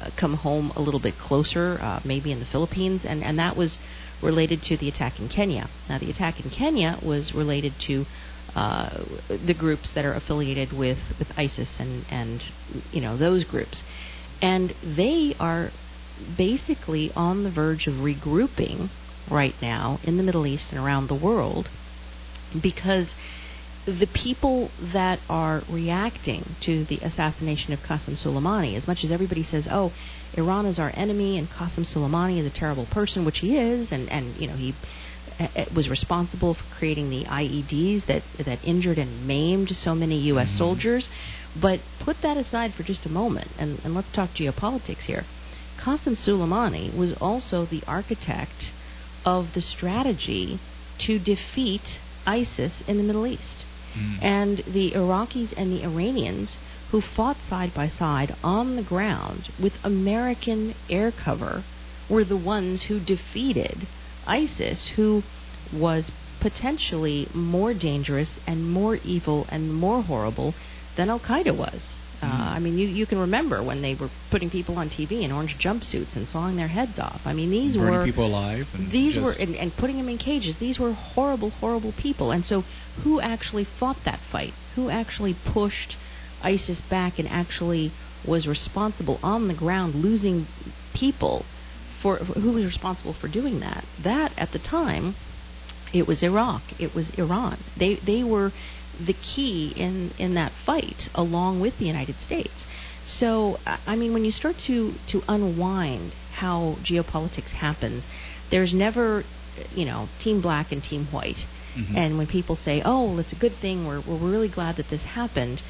uh, come home a little bit closer, uh, maybe in the Philippines, and and that was related to the attack in Kenya. Now, the attack in Kenya was related to uh, the groups that are affiliated with, with ISIS and, and you know those groups, and they are basically on the verge of regrouping right now in the Middle East and around the world because the people that are reacting to the assassination of Qasem Soleimani, as much as everybody says, "Oh, Iran is our enemy and Qasem Soleimani is a terrible person," which he is, and and you know he uh, uh, was responsible for creating the IEDs that that injured and maimed so many U.S. Mm-hmm. soldiers. But put that aside for just a moment, and, and let's talk geopolitics here. Qasem Soleimani was also the architect of the strategy to defeat ISIS in the Middle East. Mm. And the Iraqis and the Iranians who fought side by side on the ground with American air cover were the ones who defeated ISIS, who was potentially more dangerous and more evil and more horrible than Al Qaeda was. Uh, I mean, you you can remember when they were putting people on TV in orange jumpsuits and sawing their heads off. I mean, these Burning were people alive. And these were and, and putting them in cages. These were horrible, horrible people. And so, who actually fought that fight? Who actually pushed ISIS back and actually was responsible on the ground, losing people? For who was responsible for doing that? That at the time, it was Iraq. It was Iran. They they were the key in in that fight, along with the United States. So, I mean, when you start to to unwind how geopolitics happens, there's never, you know, team black and team white. Mhm. And when people say, "Oh, well, it's a good thing. We're we're really glad that this happened,"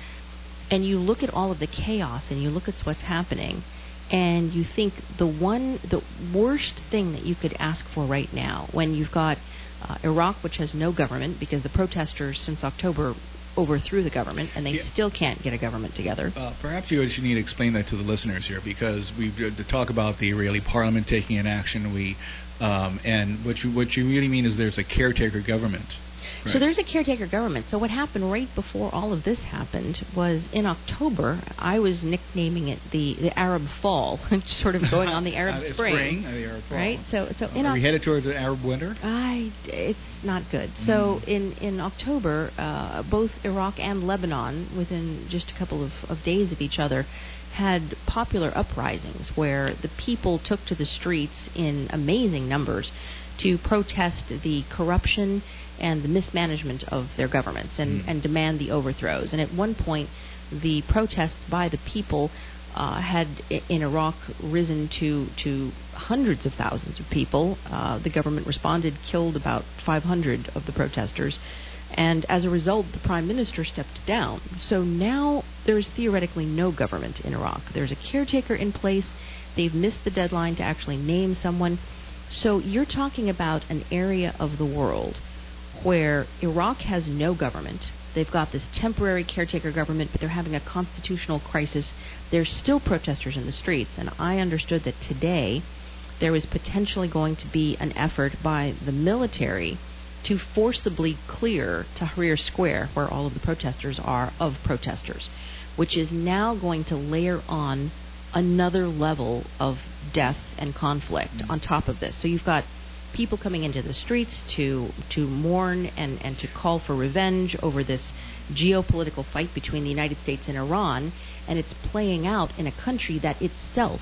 and you look at all of the chaos and you look at what's happening, and you think the one the worst thing that you could ask for right now, when you've got uh, Iraq, which has no government because the protesters since October overthrew the government, and they Yeah. still can't get a government together. Uh, perhaps you should need to explain that to the listeners here, because we to talk about the Israeli Parliament taking an action. We um, and what you what you really mean is there's a caretaker government. So there's a caretaker government. So what happened right before all of this happened was in October, I was nicknaming it the, the Arab Fall, sort of going on the Arab Uh, Spring. uh, the Arab Fall. Right? So so in Are we headed towards the Arab winter? I, it's not good. So Mm. in in October, uh, both Iraq and Lebanon, within just a couple of, of days of each other, had popular uprisings where the people took to the streets in amazing numbers to protest the corruption and the mismanagement of their governments and, Mm. and demand the overthrows. And at one point, the protests by the people uh, had in Iraq risen to to hundreds of thousands of people. Uh, the government responded, killed about 500 of the protesters, and as a result, the prime minister stepped down. So now there is theoretically no government in Iraq. There's a caretaker in place. They've missed the deadline to actually name someone. So you're talking about an area of the world where Iraq has no government. They've got this temporary caretaker government, but they're having a constitutional crisis. There's still protesters in the streets, and I understood that today there is potentially going to be an effort by the military to forcibly clear Tahrir Square, where all of the protesters are, of protesters, which is now going to layer on another level of death and conflict on top of this. So you've got people coming into the streets to to mourn and, and to call for revenge over this geopolitical fight between the United States and Iran, and it's playing out in a country that itself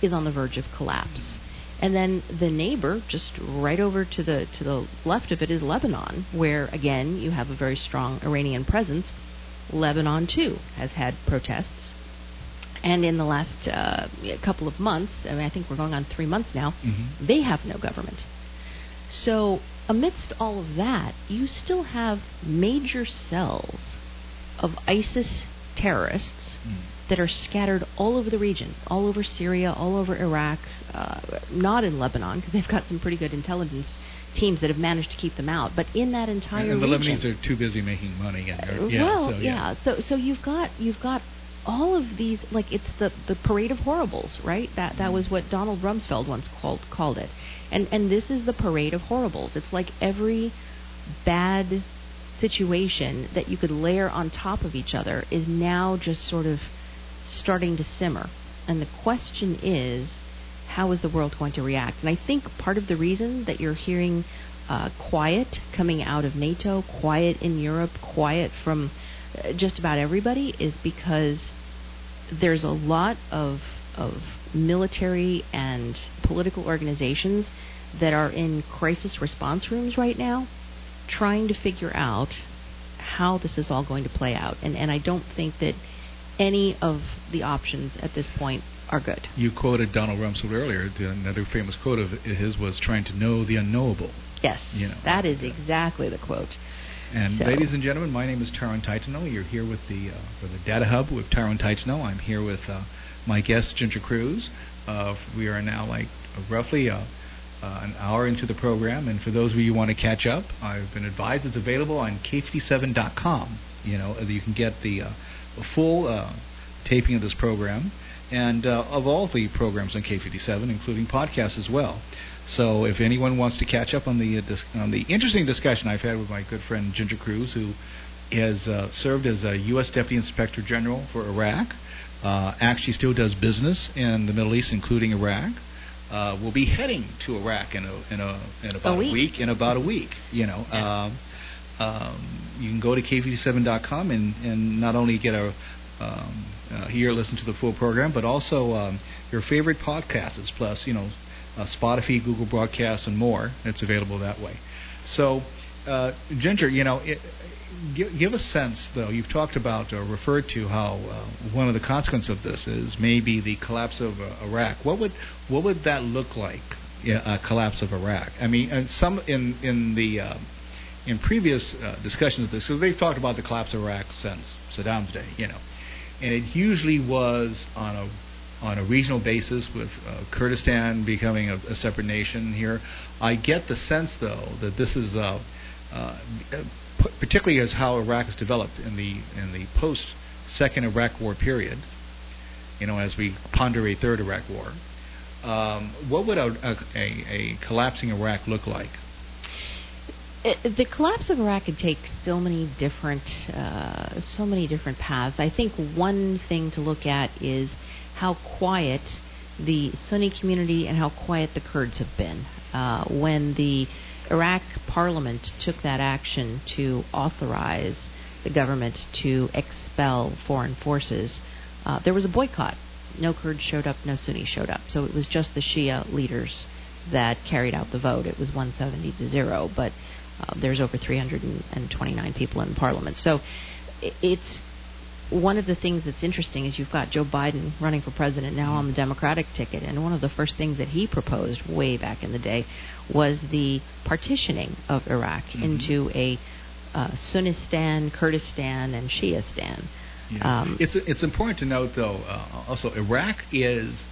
is on the verge of collapse. And then the neighbor, just right over to the to the left of it, is Lebanon, where again you have a very strong Iranian presence. Lebanon too has had protests, and in the last uh, couple of months, I mean, I think we're going on three months now, Mhm. they have no government. So, amidst all of that, you still have major cells of ISIS terrorists Mm. that are scattered all over the region, all over Syria, all over Iraq, uh, not in Lebanon, because they've got some pretty good intelligence teams that have managed to keep them out. But in that entire and the region, Lebanese are too busy making money. And yeah, well, so, yeah. So so you've got you've got all of these like it's the the parade of horribles, right? That that was what Donald Rumsfeld once called called it. And and this is the parade of horribles. It's like every bad situation that you could layer on top of each other is now just sort of starting to simmer. And the question is, how is the world going to react? And I think part of the reason that you're hearing uh, quiet coming out of NATO, quiet in Europe, quiet from uh, just about everybody is because there's a lot of of military and political organizations that are in crisis response rooms right now trying to figure out how this is all going to play out and and I don't think that any of the options at this point are good. You quoted Donald Rumsfeld earlier. The, another famous quote of his was trying to know the unknowable. Yes. You know, that is exactly the quote. And So- ladies and gentlemen, my name is Tyrone Taitano. You're here with the uh, for the Data Hub with Tyrone Taitano. I'm here with uh, my guest Ginger Cruz. Uh, we are now like roughly uh, uh, an hour into the program, and for those of you who want to catch up, I've been advised it's available on K57.com. You know, you can get the uh, full uh, taping of this program and of all the programs on K57, including podcasts as well. So if anyone wants to catch up on the on the interesting discussion I've had with my good friend Ginger Cruz, who has uh, served as a U.S. Deputy Inspector General for Iraq. Uh, actually, still does business in the Middle East, including Iraq. Uh, will be heading to Iraq in a, in, a, in about a week. week. In about a week, you know. Um, um, you can go to k57.com and, and not only get a um, uh, hear, listen to the full program, but also um, your favorite podcasts, plus you know uh, Spotify, Google Podcasts, and more. It's available that way. So, uh, Ginger, you know, it, give, give a sense though. You've talked about or referred to how uh, one of the consequences of this is maybe the collapse of uh, Iraq. What would what would that look like? A collapse of Iraq. I mean, some in in the uh, in previous uh, discussions of this, because they've talked about the collapse of Iraq since Saddam's day, you know, and it usually was on a on a regional basis with uh, Kurdistan becoming a, a, separate nation here. I get the sense, though, that this is uh, uh, particularly as how Iraq has developed in the in the post Second Iraq War period. You know, as we ponder a third Iraq War, um, what would a, a, a collapsing Iraq look like? It, the collapse of Iraq could take so many different, uh, so many different paths. I think one thing to look at is how quiet the Sunni community and how quiet the Kurds have been. Uh, when the Iraq parliament took that action to authorize the government to expel foreign forces, uh, there was a boycott. No Kurds showed up, no Sunnis showed up. So it was just the Shia leaders that carried out the vote. It was 170 to 0, but uh, there's over 329 people in parliament. So it's one of the things that's interesting is you've got Joe Biden running for president now on the Democratic ticket, and one of the first things that he proposed way back in the day was the partitioning of Iraq mm-hmm. into a uh, Sunnistan, Kurdistan, and Shiistan. Yeah. Um, it's it's important to note though uh, also Iraq is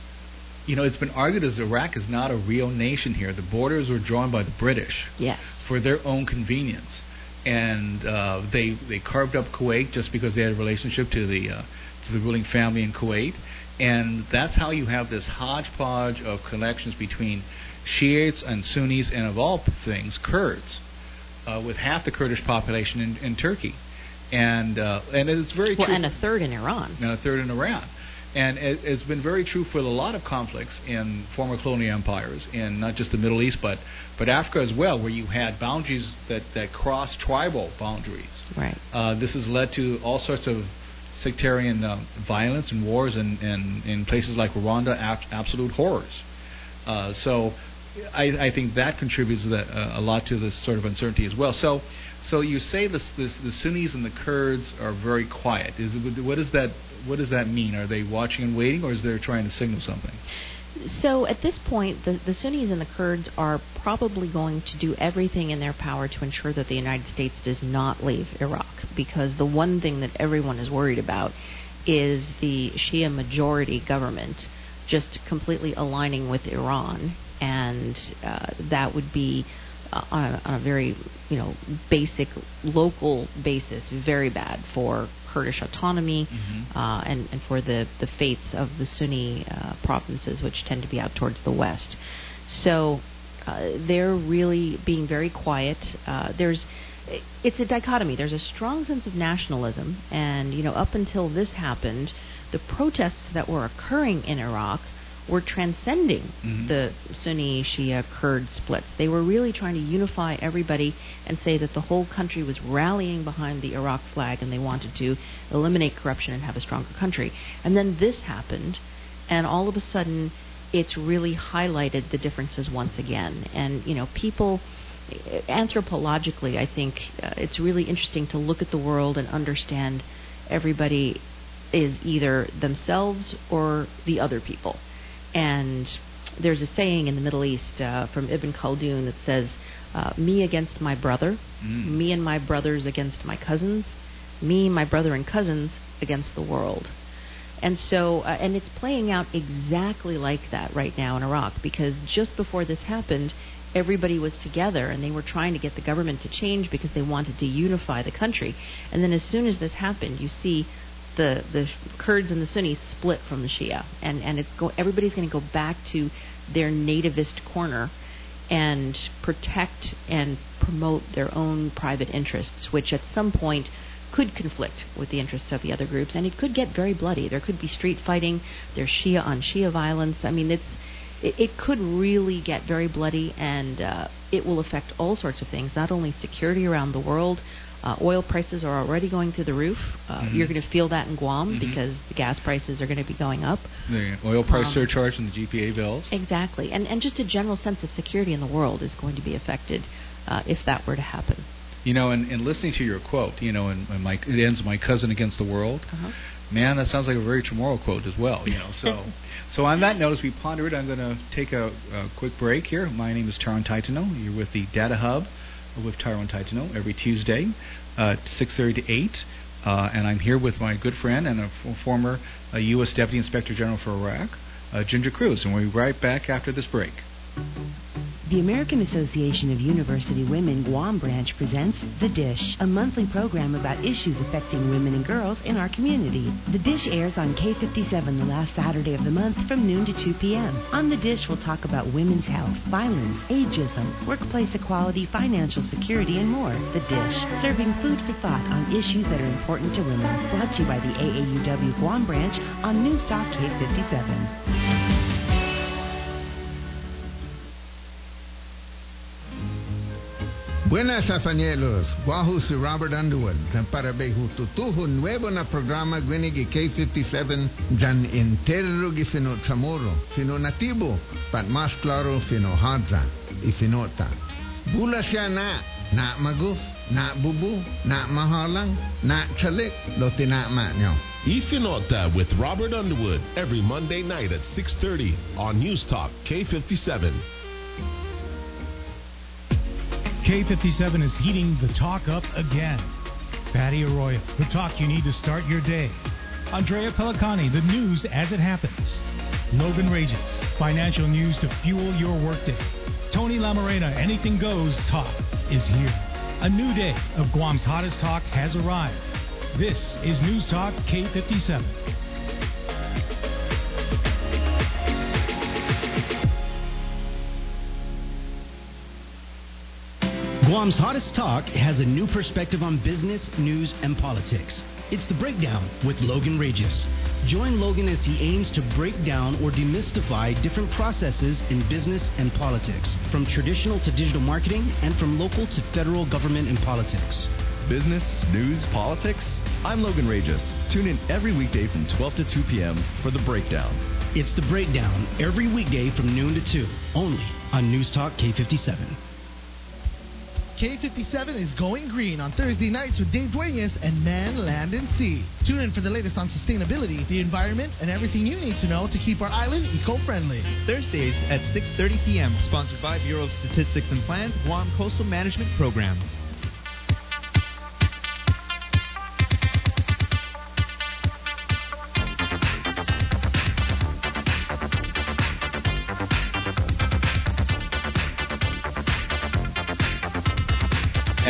you know, it's been argued as Iraq is not a real nation here. The borders were drawn by the British yes. for their own convenience, and uh, they they carved up Kuwait just because they had a relationship to the uh, to the ruling family in Kuwait, and that's how you have this hodgepodge of connections between Shiites and Sunnis, and of all things, Kurds, uh, with half the Kurdish population in, in Turkey, and uh, and it's very well, true. and a third in Iran, and a third in Iran. And it, has been very true for a lot of conflicts in former colonial empires, in not just the Middle East, but, but Africa as well, where you had boundaries that, that cross tribal boundaries. Right. Uh, this has led to all sorts of sectarian uh, violence and wars in, in, in places like Rwanda, ab- absolute horrors. Uh, so I, I think that contributes that, uh, a lot to this sort of uncertainty as well. So so you say this, this, the Sunnis and the Kurds are very quiet. Is what does that what does that mean? Are they watching and waiting, or is they trying to signal something? So at this point, the, the Sunnis and the Kurds are probably going to do everything in their power to ensure that the United States does not leave Iraq, because the one thing that everyone is worried about is the Shia majority government just completely aligning with Iran, and uh, that would be on a, on a very you know basic local basis very bad for Kurdish autonomy mm-hmm. uh, and and for the the fates of the Sunni uh, provinces which tend to be out towards the west. So uh, they're really being very quiet. Uh, there's it's a dichotomy. There's a strong sense of nationalism, and you know up until this happened, the protests that were occurring in Iraq were transcending mm-hmm. the Sunni Shia Kurd splits. They were really trying to unify everybody and say that the whole country was rallying behind the Iraq flag and they wanted to eliminate corruption and have a stronger country. And then this happened, and all of a sudden, it's really highlighted the differences once again. And, you know, people anthropologically, I think uh, it's really interesting to look at the world and understand everybody is either themselves or the other people. And there's a saying in the Middle East uh, from Ibn Khaldun that says, uh, "Me against my brother, mm. me and my brothers against my cousins, me, my brother and cousins against the world." And so, uh, and it's playing out exactly like that right now in Iraq because just before this happened, everybody was together and they were trying to get the government to change because they wanted to unify the country. And then as soon as this happened, you see the the Kurds and the Sunnis split from the Shia, and and it's go everybody's going to go back to their nativist corner and protect and promote their own private interests, which at some point could conflict with the interests of the other groups, and it could get very bloody. There could be street fighting. There's Shia on Shia violence. I mean, it's it, it could really get very bloody, and uh, it will affect all sorts of things. Not only security around the world. Uh, oil prices are already going through the roof. Uh, Mhm. You're going to feel that in Guam Mhm. because the gas prices are going to be going up. The oil price Um, surcharge and the GPA bills. Exactly, and and just a general sense of security in the world is going to be affected uh, if that were to happen. You know, and, and listening to your quote, you know, and, and my it ends my cousin against the world. Uh-huh. Man, that sounds like a very Chamorro quote as well. You know, so so on that note, as we ponder it, I'm going to take a, a quick break here. My name is Tyrone Taitano. You're with the Data Hub with Tyrone Taitano every Tuesday, uh, 6:30 to 8. Uh, and I'm here with my good friend and a f- former uh, U.S. Deputy Inspector General for Iraq, uh, Ginger Cruz. And we'll be right back after this break. The American Association of University Women Guam Branch presents The Dish, a monthly program about issues affecting women and girls in our community. The Dish airs on K57 the last Saturday of the month from noon to 2 p.m. On The Dish, we'll talk about women's health, violence, ageism, workplace equality, financial security, and more. The Dish, serving food for thought on issues that are important to women. Brought to you by the AAUW Guam Branch on News Talk K57. Buenas Afanielos, Wahoo si Robert Underwood, na para behututuho nuevo na programa Gwinigi K57 dyan entero gi fino Chamorro, fino natibo, pat mas claro fino hadra, y finota. Bula siya na, na maguf, na bubu, na mahalang, na chalik, lo tinama nyo. Ifinota with Robert Underwood every Monday night at 6:30 on News Talk K57. K57 is heating the talk up again. Patty Arroyo, the talk you need to start your day. Andrea Pellicani, the news as it happens. Logan Regis, financial news to fuel your workday. Tony Lamorena, anything goes talk is here. A new day of Guam's hottest talk has arrived. This is News Talk K57. Guam's hottest talk has a new perspective on business, news, and politics. It's The Breakdown with Logan Regis. Join Logan as he aims to break down or demystify different processes in business and politics, from traditional to digital marketing and from local to federal government and politics. Business, news, politics? I'm Logan Regis. Tune in every weekday from 12 to 2 p.m. for The Breakdown. It's The Breakdown every weekday from noon to 2, only on News Talk K57. K57 is going green on Thursday nights with Dave Duenas and Man, Land, and Sea. Tune in for the latest on sustainability, the environment, and everything you need to know to keep our island eco-friendly. Thursdays at 6:30 p.m. Sponsored by Bureau of Statistics and Plans, Guam Coastal Management Program.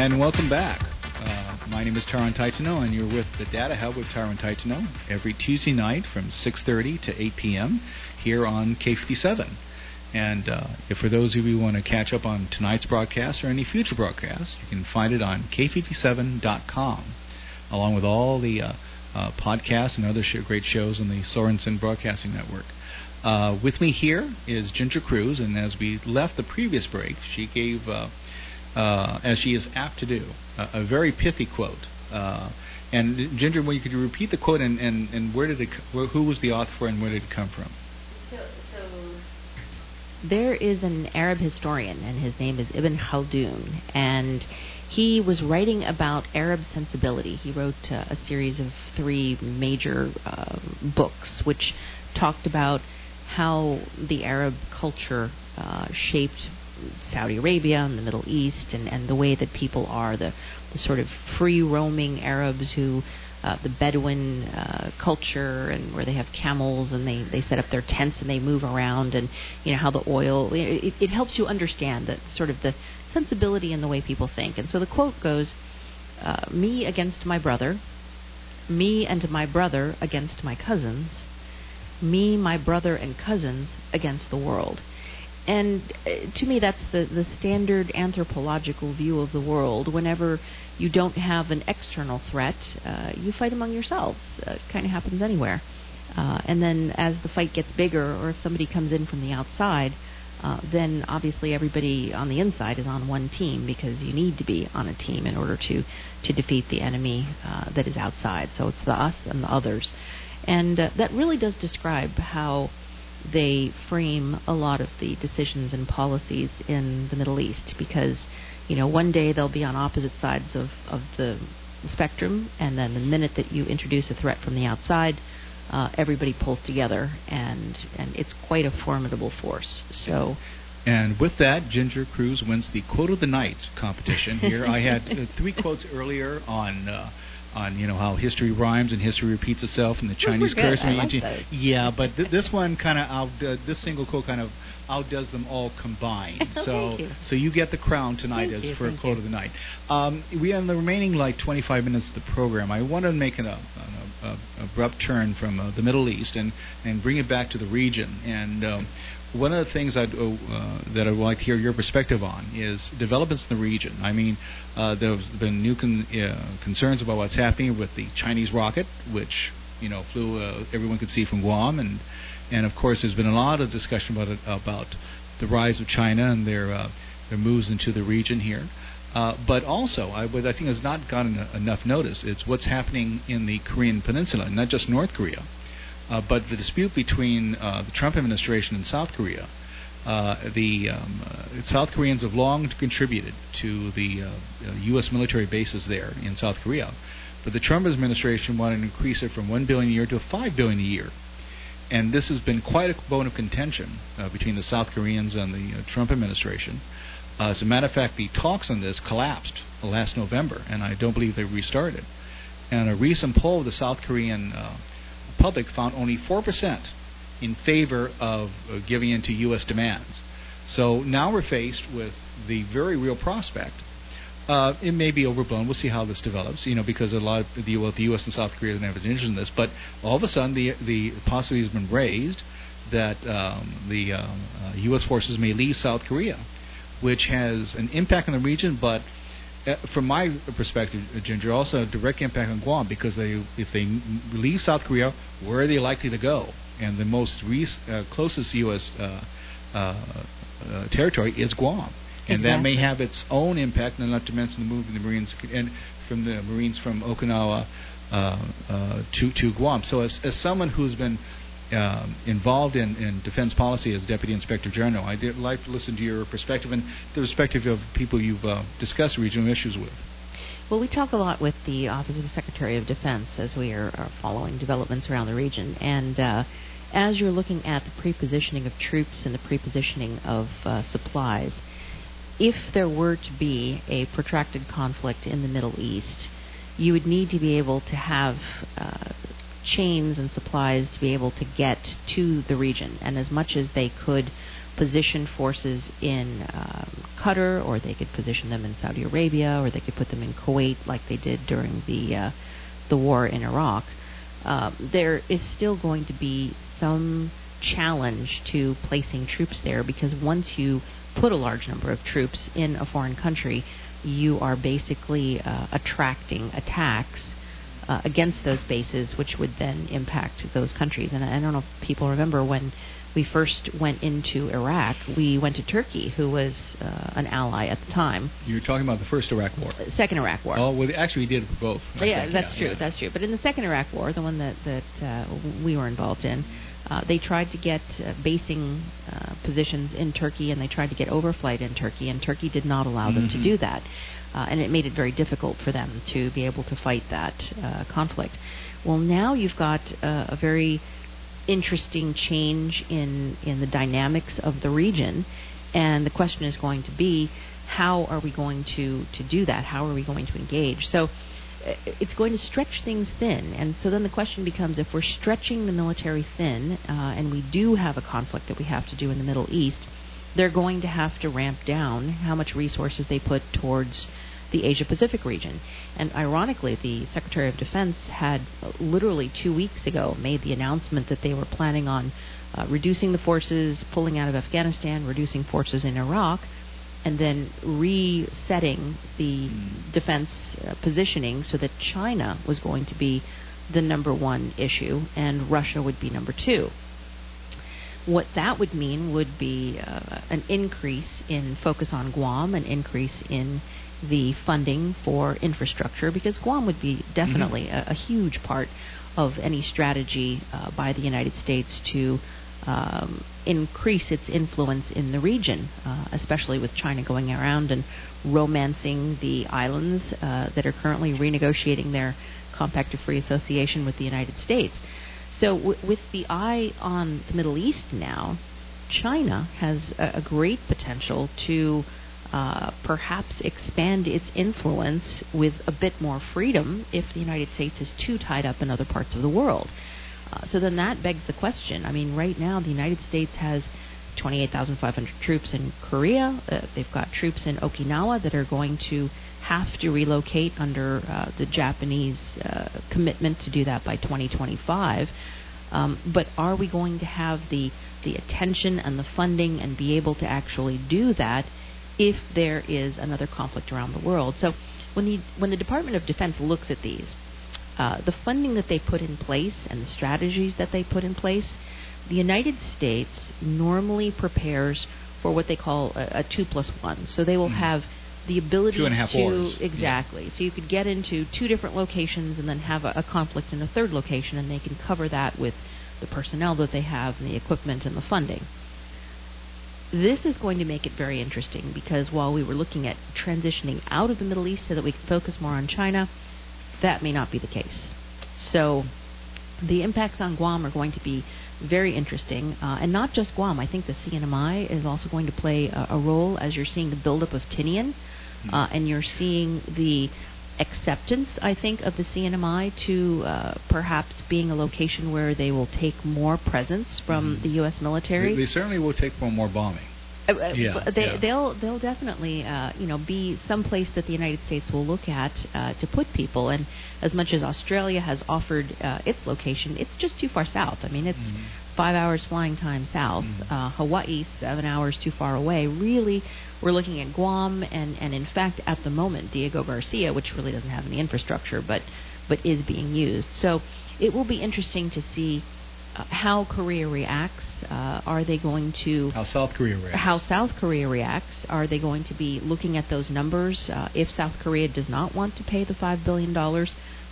And welcome back. Uh, my name is Tyrone Taitano, and you're with the Data Hub with Tyrone Taitano every Tuesday night from 6:30 to 8 p.m. here on K57. And uh, if for those of you who want to catch up on tonight's broadcast or any future broadcasts, you can find it on K57.com, along with all the uh, uh, podcasts and other great shows on the Sorensen Broadcasting Network. Uh, with me here is Ginger Cruz, and as we left the previous break, she gave uh, uh, as she is apt to do, uh, a very pithy quote. Uh, and Ginger, when you could you repeat the quote and, and, and where did it, where, who was the author for and where did it come from? There is an Arab historian, and his name is Ibn Khaldun, and he was writing about Arab sensibility. He wrote uh, a series of three major uh, books, which talked about how the Arab culture uh, shaped Saudi Arabia and the Middle East, and, and the way that people are, the, the sort of free roaming Arabs who, uh, the Bedouin uh, culture, and where they have camels and they, they set up their tents and they move around, and you know how the oil. It, it helps you understand that sort of the sensibility and the way people think. And so the quote goes, uh, "Me against my brother, me and my brother against my cousins, me, my brother, and cousins against the world." And uh, to me, that's the, the standard anthropological view of the world. Whenever you don't have an external threat, uh, you fight among yourselves. Uh, it kind of happens anywhere. Uh, and then as the fight gets bigger, or if somebody comes in from the outside, uh, then obviously everybody on the inside is on one team because you need to be on a team in order to to defeat the enemy uh, that is outside. So it's the us and the others, and that really does describe how they frame a lot of the decisions and policies in the Middle East because you know one day they'll be on opposite sides of of the spectrum, and then the minute that you introduce a threat from the outside uh, everybody pulls together, and and it's quite a formidable force. So. And with that, Ginger Cruz wins the quote of the night competition. Here, I had uh, three quotes earlier on. Uh, on you know how history rhymes and history repeats itself and the Chinese curse. Like yeah, but th- this one kind of out. Uh, this single quote kind of outdoes them all combined. so you. so you get the crown tonight thank as you, for a quote you. of the night. Um, we have the remaining like 25 minutes of the program. I want to make an, a, an a, abrupt turn from uh, the Middle East and and bring it back to the region. And um, one of the things I'd, uh, that I'd like to hear your perspective on is developments in the region. I mean, uh, there's been new con- uh, concerns about what's happening with the Chinese rocket, which you know flew uh, everyone could see from Guam, and and of course there's been a lot of discussion about it, about the rise of China and their uh, their moves into the region here. Uh, but also, I, what I think has not gotten a, enough notice is what's happening in the Korean Peninsula, not just North Korea, uh, but the dispute between uh, the Trump administration and South Korea. Uh, the um, uh, South Koreans have long contributed to the U.S. uh, military bases there in South Korea, but the Trump administration wanted to increase it from one billion a year to five billion a year, and this has been quite a bone of contention uh, between the South Koreans and the uh, Trump administration. as a matter of fact, the talks on this collapsed last November, and I don't believe they restarted. And a recent poll of the South Korean public found only 4% in favor of uh, giving in to U.S. demands. So now we're faced with the very real prospect. Uh, it may be overblown. We'll see how this develops. You know, because a lot of the, well, the U.S. and South Korea don't have an interest in this. But all of a sudden, the the possibility has been raised that um, the um, uh, U.S. forces may leave South Korea, which has an impact on the region, but from my perspective, uh, Ginger, also a direct impact on Guam because they, if they leave South Korea, where are they likely to go? And the most re- uh, closest U.S. Uh, uh, uh, territory is Guam, and exactly. that may have its own impact. And not to mention the move of the Marines and from the Marines from Okinawa to to Guam. So, as, as someone who's been uh, involved in, in defense policy as Deputy Inspector General. I'd like to listen to your perspective and the perspective of people you've uh, discussed regional issues with. Well, we talk a lot with the Office of the Secretary of Defense as we are, are following developments around the region. And uh, as you're looking at the prepositioning of troops and the prepositioning of uh, supplies, if there were to be a protracted conflict in the Middle East, you would need to be able to have uh, chains and supplies to be able to get to the region. And as much as they could position forces in um, Qatar, or they could position them in Saudi Arabia, or they could put them in Kuwait, like they did during the uh, the war in Iraq, uh, there is still going to be some challenge to placing troops there because once you put a large number of troops in a foreign country, you are basically uh, attracting attacks uh, against those bases, which would then impact those countries. And I don't know if people remember when we first went into Iraq, we went to Turkey, who was uh, an ally at the time. You're talking about the first Iraq War. Uh, second Iraq War. Oh, well, actually, we did both. Yeah, think. that's yeah, true. Yeah. That's true. But in the second Iraq War, the one that that uh, we were involved in, uh, they tried to get uh, basing uh, positions in Turkey, and they tried to get overflight in Turkey, and Turkey did not allow them mm-hmm. to do that uh, and it made it very difficult for them to be able to fight that uh, conflict. Well, now you've got uh, a very interesting change in in the dynamics of the region, and the question is going to be, how are we going to to do that? How are we going to engage? So. uh, It's going to stretch things thin, and so then the question becomes: if we're stretching the military thin, uh, and we do have a conflict that we have to do in the Middle East, they're going to have to ramp down how much resources they put towards the Asia Pacific region. And ironically, the Secretary of Defense had literally two weeks ago made the announcement that they were planning on uh, reducing the forces, pulling out of Afghanistan, reducing forces in Iraq, and then resetting the defense uh, positioning so that China was going to be the number one issue and Russia would be number two. What that would mean would be uh, an increase in focus on Guam, an increase in the funding for infrastructure, because Guam would be definitely a, a huge part of any strategy uh, by the United States to um, increase its influence in the region, uh, especially with China going around and romancing the islands uh, that are currently renegotiating their compact of free association with the United States. So, w- with the eye on the Middle East now, China has a, a great potential to uh, perhaps expand its influence with a bit more freedom if the United States is too tied up in other parts of the world. Uh, so then that begs the question. I mean, right now the United States has 28,500 troops in Korea. Uh, they've got troops in Okinawa that are going to have to relocate under uh, the Japanese uh, commitment to do that by 2025. Um, but are we going to have the the attention and the funding and be able to actually do that if there is another conflict around the world? So when the when the Department of Defense looks at these, uh, the funding that they put in place and the strategies that they put in place, the United States normally prepares for what they call a, a two plus one. So they will Mhm. have the ability Two and a half to wars. exactly. So you could get into two different locations and then have a, a conflict in a third location, and they can cover that with the personnel that they have and the equipment and the funding. This is going to make it very interesting because while we were looking at transitioning out of the Middle East so that we could focus more on China, that may not be the case. So the impacts on Guam are going to be very interesting, uh, and not just Guam. I think the CNMI is also going to play a, a role as you're seeing the buildup of Tinian, uh, and you're seeing the acceptance, I think, of the CNMI to uh, perhaps being a location where they will take more presence from the U.S. military. They, they certainly will take more bombing. Uh, uh, Yeah, they, yeah. they'll they'll definitely uh, you know be some place that the United States will look at uh, to put people. And as much as Australia has offered uh, its location, it's just too far south. I mean, it's Mm-hmm. five hours flying time south. Uh, Hawaii, seven hours too far away. Really, we're looking at Guam, and and in fact, at the moment, Diego Garcia, which really doesn't have any infrastructure, but but is being used. So it will be interesting to see. Uh, how Korea reacts? Uh, are they going to How South Korea reacts. how South Korea reacts. Are they going to be looking at those numbers? Uh, if South Korea does not want to pay the $5 billion,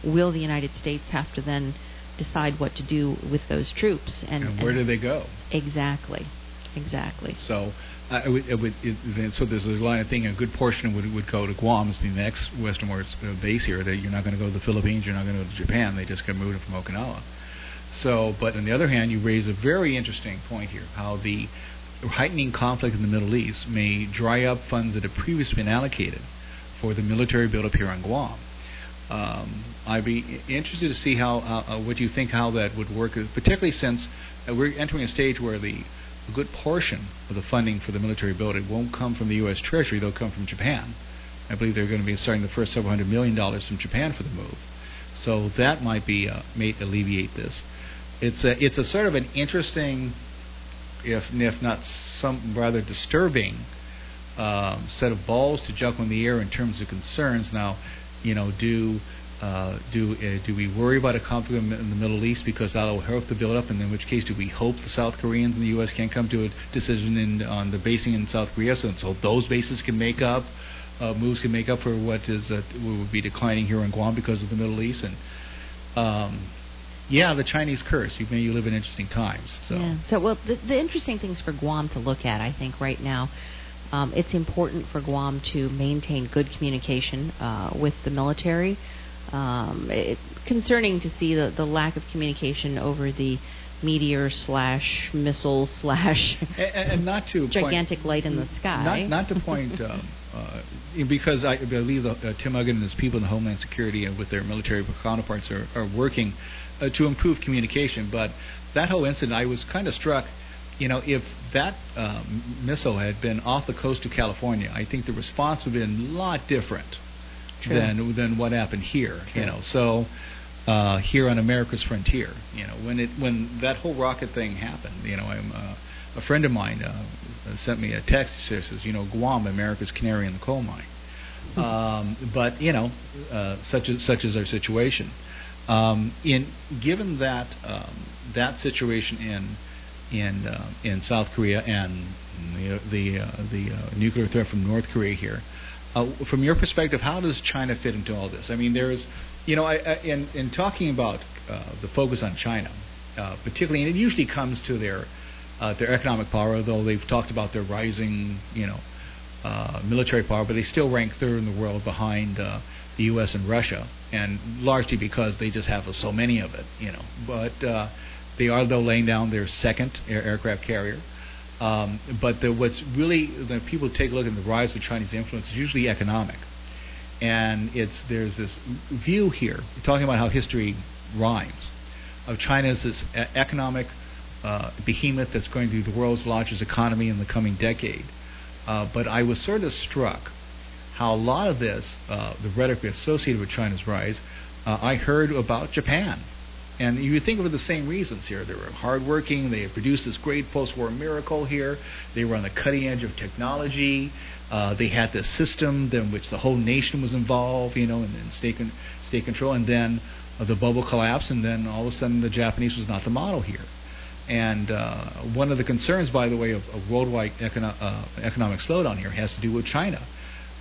will the United States have to then decide what to do with those troops? And, and where do they go? Exactly. Exactly. So, uh, it would, it would, it, so there's a line of thinking. A good portion would would go to Guam, as the next westernmost uh, base here. That you're not going to go to the Philippines, you're not going to go to Japan. They just got moved from Okinawa. So, but on the other hand, you raise a very interesting point here: how the heightening conflict in the Middle East may dry up funds that have previously been allocated for the military buildup here on Guam. Um, I'd be interested to see how uh, uh, what you think how that would work, particularly since uh, we're entering a stage where the a good portion of the funding for the military building won't come from the U.S. Treasury; they'll come from Japan. I believe they're going to be starting the first several hundred million dollars from Japan for the move. So that might be uh, may alleviate this. It's a it's a sort of an interesting, if if not some rather disturbing, um, set of balls to juggle in the air in terms of concerns. Now, you know, do uh, do uh, do we worry about a conflict in the Middle East because that will help the build up, and in which case do we hope the South Koreans and the U.S. can come to a decision in, on the basing in South Korea, so, so those bases can make up uh, moves can make up for what is uh, would be declining here in Guam because of the Middle East, and um, yeah, the Chinese curse. You you live in interesting times. So. Yeah. So, well, the, the interesting things for Guam to look at, I think, right now, um, it's important for Guam to maintain good communication uh, with the military. Um, it's concerning to see the, the lack of communication over the meteor slash missile slash and, and not to point- gigantic light in the sky. Not, not to point, um, uh, because I believe uh, Tim Uggan and his people in the Homeland Security and with their military counterparts are, are working uh, to improve communication. But that whole incident, I was kind of struck. You know, if that um, missile had been off the coast of California, I think the response would have been a lot different True. than than what happened here. True. You know, so uh, here on America's frontier, you know, when it when that whole rocket thing happened, you know, I'm. Uh, a friend of mine uh, sent me a text that says, you know, Guam, America's canary in the coal mine. Um, but you know, uh, such as such is our situation. Um, in given that um, that situation in in uh, in South Korea and the the, uh, the uh, nuclear threat from North Korea here, uh, from your perspective, how does China fit into all this? I mean, there's, you know, I, I, in in talking about uh, the focus on China, uh, particularly, and it usually comes to their their economic power, though they've talked about their rising, you know, military power, but they still rank third in the world behind the U.S. and Russia, and largely because they just have so many of it, you know. But uh, they are though laying down their second air- aircraft carrier. Um, but the, what's really the people take a look at the rise of Chinese influence is usually economic, and it's there's this view here talking about how history rhymes of China as this economic uh, behemoth that's going to be the world's largest economy in the coming decade. Uh, but I was sort of struck how a lot of this, uh, the rhetoric associated with China's rise, uh, I heard about Japan. And you think of it the same reasons here. They were hardworking. They produced this great post-war miracle here. They were on the cutting edge of technology. Uh, they had this system in which the whole nation was involved, you know, in, in state, con- state control. And then uh, the bubble collapsed, and then all of a sudden the Japanese was not the model here. And uh, one of the concerns, by the way, of, of worldwide econo- uh, economic slowdown here has to do with China,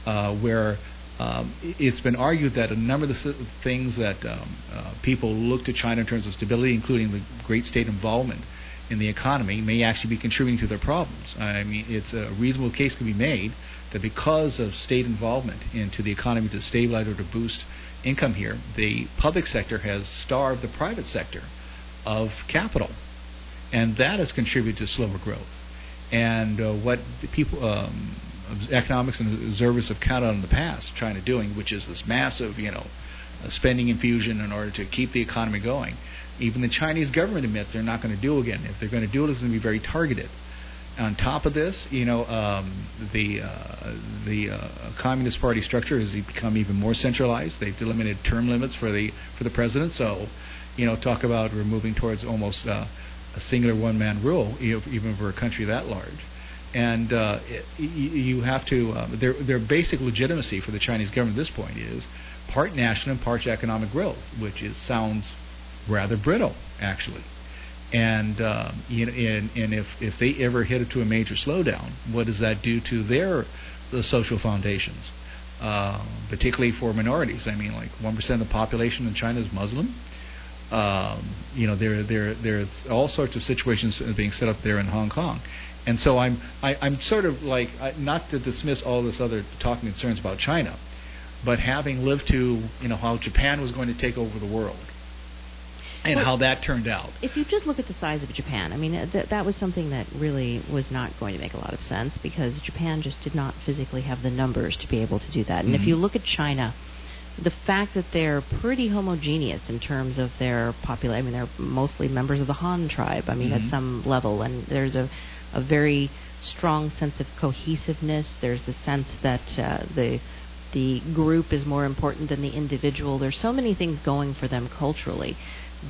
uh, where um, it's been argued that a number of the things that um, uh, people look to China in terms of stability, including the great state involvement in the economy, may actually be contributing to their problems. I mean, it's a reasonable case can be made that because of state involvement into the economy to stabilize or to boost income here, the public sector has starved the private sector of capital and that has contributed to slower growth. And uh, what people, um, economics and observers have counted on in the past, China doing, which is this massive, you know, spending infusion in order to keep the economy going. Even the Chinese government admits they're not going to do it again. If they're going to do it, it's going to be very targeted. On top of this, you know, um, the uh, the uh, Communist Party structure has become even more centralized. They've eliminated term limits for the for the president. So, you know, talk about we're moving towards almost uh, a singular one-man rule, even for a country that large. And uh, it, you have to uh, their their basic legitimacy for the Chinese government at this point is part national and part economic growth, which is sounds rather brittle actually. And uh, you know, and, and if if they ever hit it to a major slowdown, what does that do to their the social foundations, uh, particularly for minorities? I mean, like one percent of the population in China is Muslim. Um, you know, there there there's all sorts of situations being set up there in Hong Kong, and so I'm I, I'm sort of like not to dismiss all this other talking concerns about China, but having lived to you know how Japan was going to take over the world, and Well, how that turned out. If you just look at the size of Japan, I mean, uh, th- that was something that really was not going to make a lot of sense because Japan just did not physically have the numbers to be able to do that. And if Mhm. you look at China, the fact that they're pretty homogeneous in terms of their population, I mean, they're mostly members of the Han tribe, I mean, Mhm. at some level, and there's a, a very strong sense of cohesiveness. There's the sense that uh, the the group is more important than the individual. There's so many things going for them culturally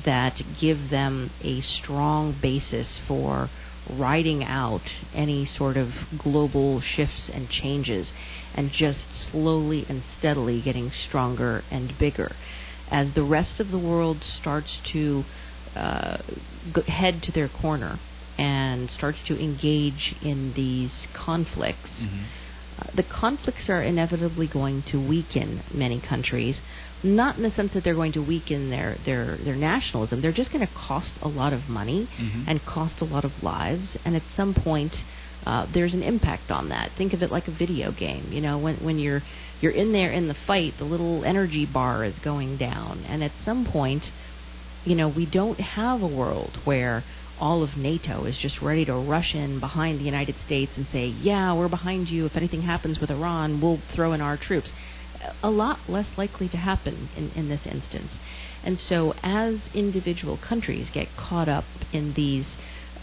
that give them a strong basis for riding out any sort of global shifts and changes and just slowly and steadily getting stronger and bigger. As the rest of the world starts to uh, head to their corner and starts to engage in these conflicts, uh, the conflicts are inevitably going to weaken many countries. Not in the sense that they're going to weaken their, their, their nationalism. They're just going to cost a lot of money Mhm. and cost a lot of lives. And at some point, uh, there's an impact on that. Think of it like a video game. You know, when when you're you're in there in the fight, the little energy bar is going down, and at some point, you know, we don't have a world where all of NATO is just ready to rush in behind the United States and say, "Yeah, we're behind you. If anything happens with Iran, we'll throw in our troops." A lot less likely to happen in, in this instance. And so, as individual countries get caught up in these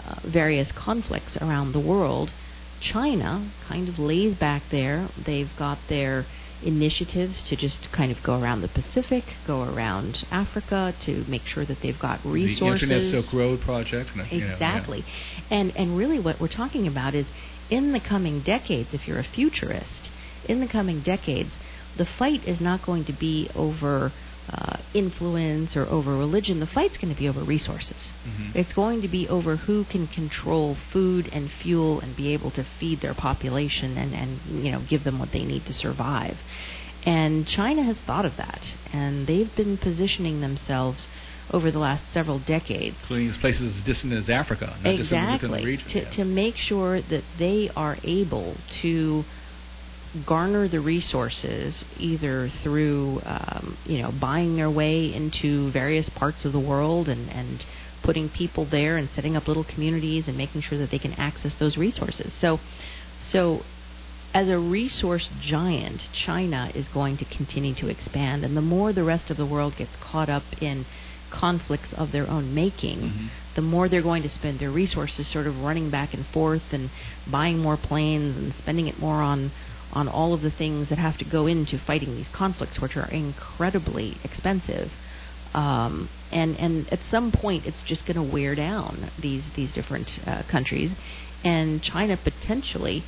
uh, various conflicts around the world, China kind of lays back there. They've got their initiatives to just kind of go around the Pacific, go around Africa to make sure that they've got resources. The Internet Silk Road project. You know, exactly. Yeah. And and really what we're talking about is in the coming decades, if you're a futurist, in the coming decades, the fight is not going to be over uh, influence or over religion. The fight's going to be over resources. Mm-hmm. It's going to be over who can control food and fuel and be able to feed their population and, and you know give them what they need to survive. And China has thought of that, and they've been positioning themselves over the last several decades. Including these places as distant as Africa, not exactly, just within the region. To, to make sure that they are able to garner the resources either through um, you know buying their way into various parts of the world and and putting people there and setting up little communities and making sure that they can access those resources. So so as a resource giant, China is going to continue to expand and the more the rest of the world gets caught up in conflicts of their own making, mm-hmm. the more they're going to spend their resources sort of running back and forth and buying more planes and spending it more on on all of the things that have to go into fighting these conflicts, which are incredibly expensive. Um, and and at some point, it's just going to wear down these these different uh, countries, and China potentially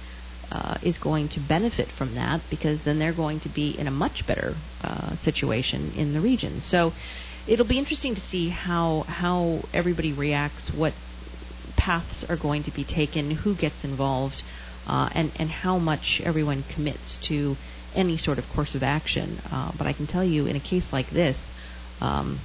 uh, is going to benefit from that because then they're going to be in a much better uh, situation in the region. So it'll be interesting to see how how everybody reacts, what paths are going to be taken, who gets involved uh, and and how much everyone commits to any sort of course of action. Uh, but I can tell you, in a case like this. Um,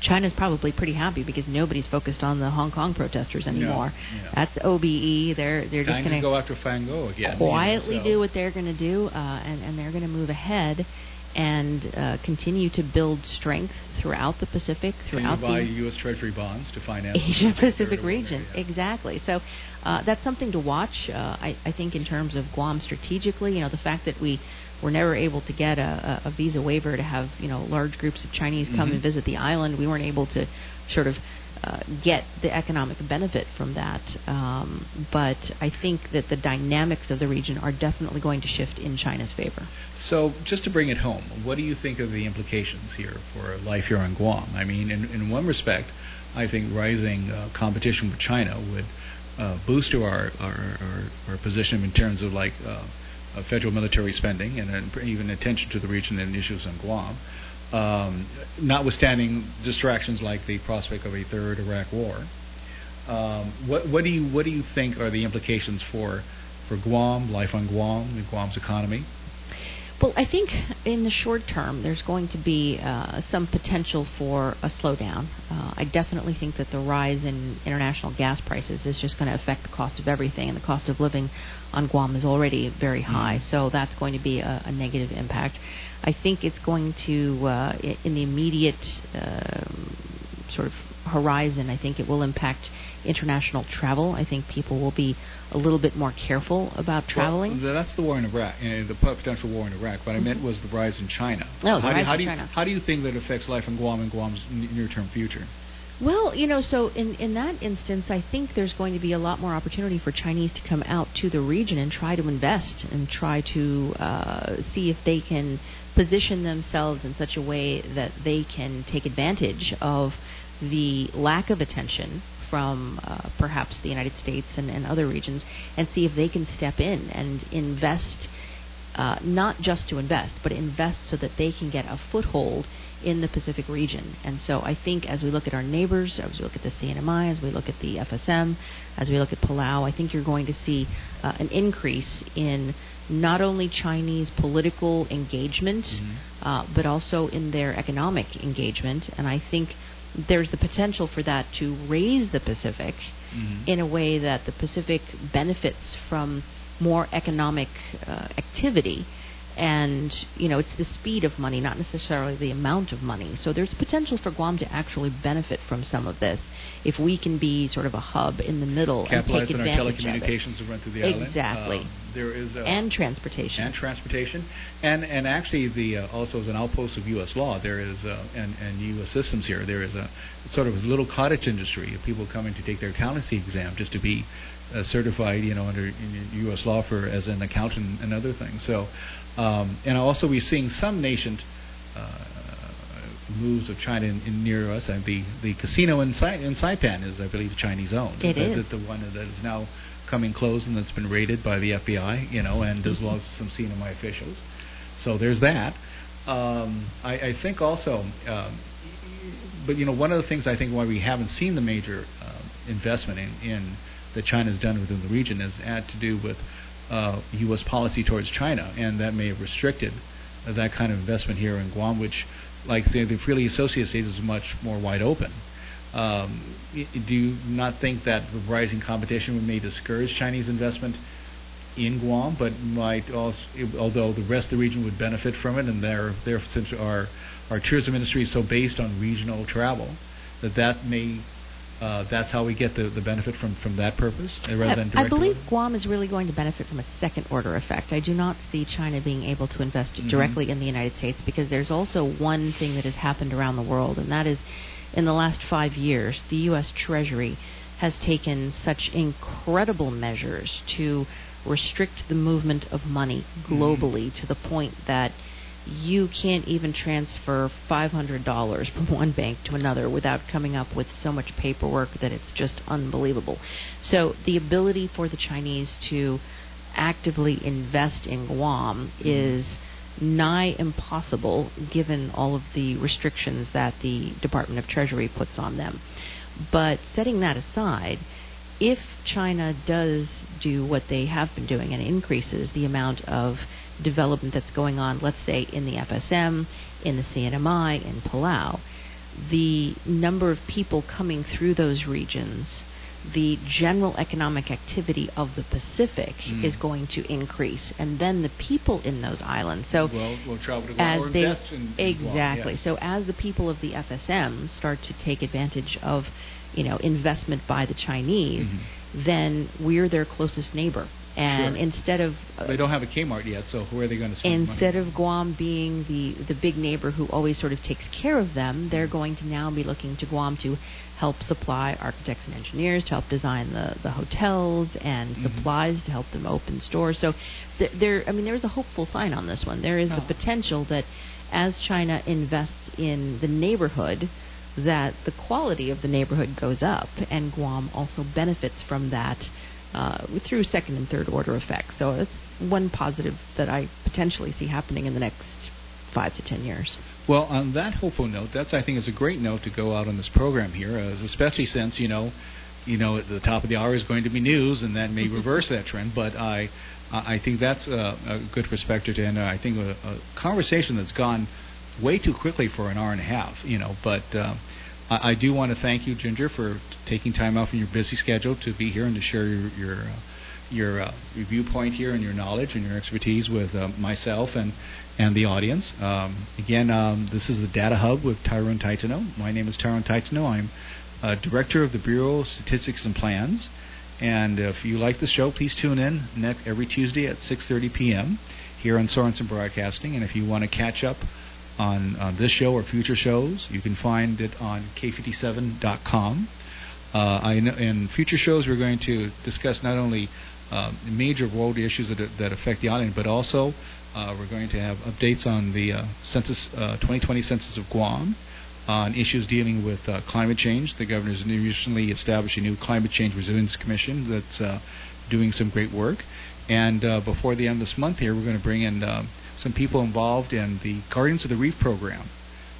China's probably pretty happy because nobody's focused on the Hong Kong protesters anymore. No. That's OBE. They're they're just going to go after Fango again. Quietly you know, so. do what they're going to do, uh, and and they're going to move ahead and uh, continue to build strength throughout the Pacific, throughout Can you buy the U.S. Treasury bonds to finance Asia Pacific region. Exactly. So uh, that's something to watch. Uh, I, I think in terms of Guam strategically, you know, the fact that we were never able to get a, a, visa waiver to have you know large groups of Chinese come mm-hmm. and visit the island, we weren't able to sort of uh, get the economic benefit from that. Um, but I think that the dynamics of the region are definitely going to shift in China's favor. So, just to bring it home, what do you think of the implications here for life here on Guam? I mean, in, in one respect, I think rising uh, competition with China would uh, boost our, our, our, our, position in terms of like uh, federal military spending and even attention to the region and issues on Guam um, notwithstanding distractions like the prospect of a third Iraq war. Um, what, what, do you what do you think are the implications for for Guam, life on Guam, and Guam's economy? Well, I think in the short term, there's going to be uh, some potential for a slowdown. Uh, I definitely think that the rise in international gas prices is just going to affect the cost of everything, and the cost of living on Guam is already very high, mm-hmm. so that's going to be a, a negative impact. I think it's going to, uh, in the immediate um, sort of horizon, I think it will impact international travel. I think people will be a little bit more careful about traveling. Well, that's the war in Iraq, uh, the potential war in Iraq. What I meant was the rise in China. Oh, how do, how in do you, China. How do you think that affects life in Guam and Guam's near-term future? Well, you know, so in, in that instance, I think there's going to be a lot more opportunity for Chinese to come out to the region and try to invest and try to uh, see if they can position themselves in such a way that they can take advantage of the lack of attention from uh, perhaps the United States and, and, other regions and see if they can step in and invest, uh, not just to invest, but invest so that they can get a foothold in the Pacific region. And so I think as we look at our neighbors, as we look at the CNMI, as we look at the FSM, as we look at Palau, I think you're going to see uh, an increase in not only Chinese political engagement, mm-hmm. uh, but also in their economic engagement. And I think there's the potential for that to raise the Pacific mm-hmm. in a way that the Pacific benefits from more economic uh, activity and you know it's the speed of money, not necessarily the amount of money. So there's potential for Guam to actually benefit from some of this if we can be sort of a hub in the middle Capitalize and take on advantage our telecommunications of it. run through the exactly. island. Exactly. Um, there is a, and transportation. and transportation, and and actually the uh, also as an outpost of U.S. law, there is uh, and and U.S. systems here. There is a sort of a little cottage industry of people coming to take their accountancy exam just to be uh, certified, you know, under U.S. law for as an accountant and other things. So. Um, and also, we're seeing some uh, moves of China in, in near us. And the the casino in, Sai, in Saipan is, I believe, Chinese owned. It the, is. The, the one that is now coming close and that's been raided by the FBI. You know, and as well as some CNMI officials. So there's that. Um, I, I think also, um, but you know, one of the things I think why we haven't seen the major uh, investment in, in that China's done within the region is had to do with uh, U.S. policy towards China, and that may have restricted uh, that kind of investment here in Guam, which, like say, the freely associated states, is much more wide open. Um, do you not think that the rising competition may discourage Chinese investment in Guam, but might also, although the rest of the region would benefit from it, and their their since our our tourism industry is so based on regional travel, that that may uh, that's how we get the, the benefit from, from that purpose uh, rather than I, believe Guam is really going to benefit from a second order effect. I do not see China being able to invest Mhm. directly in the United States because there's also one thing that has happened around the world, and that is in the last five years, the U.S. Treasury has taken such incredible measures to restrict the movement of money globally to the point that you can't even transfer $500 from one bank to another without coming up with so much paperwork that it's just unbelievable. So the ability for the Chinese to actively invest in Guam is nigh impossible given all of the restrictions that the Department of Treasury puts on them. But setting that aside, if China does do what they have been doing and increases the amount of development that's going on, let's say in the FSM, in the CNMI, in Palau, the number of people coming through those regions, the general economic activity of the Pacific Mm. is going to increase, and then the people in those islands. So Well, we'll travel to as they invest in, in Guam, exactly. So as the people of the FSM start to take advantage of, you know, investment by the Chinese, Mm-hmm. then we're their closest neighbor. And Sure. instead of uh, They don't have a Kmart yet, so where are they going to spend instead money? of Guam being the the big neighbor who always sort of takes care of them, they're going to now be looking to Guam to help supply architects and engineers to help design the the hotels and Mhm. supplies to help them open stores. So th- there, I mean, there is a hopeful sign on this one. There is the Oh. potential that as China invests in the neighborhood, that the quality of the neighborhood goes up, and Guam also benefits from that uh, through second and third order effects. So it's one positive that I potentially see happening in the next five to ten years. Well, on that hopeful note, that's I think is a great note to go out on this program here, uh, especially since you know, you know, at the top of the hour is going to be news, and that may reverse that trend. But I, I think that's a, a good perspective to end. I think a, a conversation that's gone way too quickly for an hour and a half. You know, but. Uh, I, I do want to thank you, Ginger, for taking time out from your busy schedule to be here and to share your your uh, your, uh, your viewpoint here and your knowledge and your expertise with uh, myself and and the audience. Um, again, um, this is the Data Hub with Tyrone Taitano. My name is Tyrone Taitano. I'm uh, director of the Bureau of Statistics and Plans. And if you like the show, please tune in next, every Tuesday at 6:30 p.m. here on Sorensen Broadcasting. And if you want to catch up on, on this show or future shows, you can find it on k57.com. Uh, know in future shows we're going to discuss not only uh, major world issues that, that affect the island, but also uh, we're going to have updates on the uh, census, uh, 2020 census of Guam, on issues dealing with uh, climate change. The governor's recently established a new climate change resilience commission that's uh, doing some great work. And uh, before the end of this month here, we're going to bring in uh, some people involved in the Guardians of the Reef program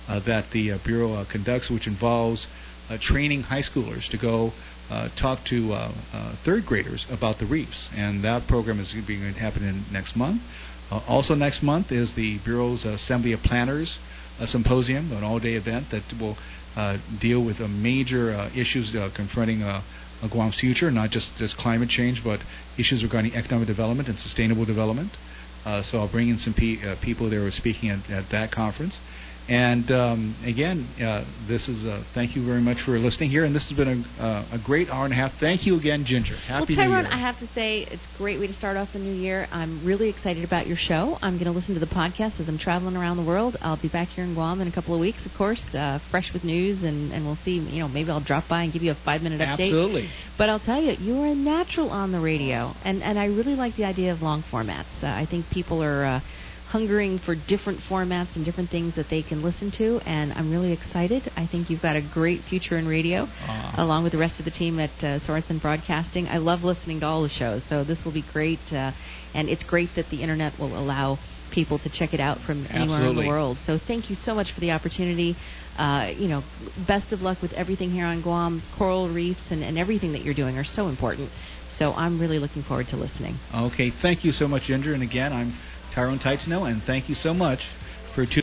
uh, that the uh, Bureau uh, conducts, which involves uh, training high schoolers to go uh, talk to uh, third graders about the reefs. And that program is going to be happening next month. Also, next month is the Bureau's Assembly of Planners Symposium, an all day event that will deal with major issues confronting Guam's future, not just, just climate change, but issues regarding economic development and sustainable development. Uh, so I'll bring in some pe- uh, people that were speaking at, at that conference. And um, again, uh, this is a thank you very much for listening here. And this has been a, uh, a great hour and a half. Thank you again, Ginger. Happy well, New Tyrone, Year. I have to say it's a great way to start off the new year. I'm really excited about your show. I'm going to listen to the podcast as I'm traveling around the world. I'll be back here in Guam in a couple of weeks, of course, uh, fresh with news, and, and we'll see. You know, maybe I'll drop by and give you a five minute update. Absolutely. But I'll tell you, you are a natural on the radio, and and I really like the idea of long formats. Uh, I think people are. Uh, hungering for different formats and different things that they can listen to, and I'm really excited. I think you've got a great future in radio, Ah. along with the rest of the team at uh, Sorensen Broadcasting. I love listening to all the shows, so this will be great, uh, and it's great that the internet will allow people to check it out from anywhere in the world. So thank you so much for the opportunity. Uh, you know, best of luck with everything here on Guam. Coral reefs and, and everything that you're doing are so important. So I'm really looking forward to listening. Okay, thank you so much, Ginger. And again, I'm Tyrone Taitano, and thank you so much for tuning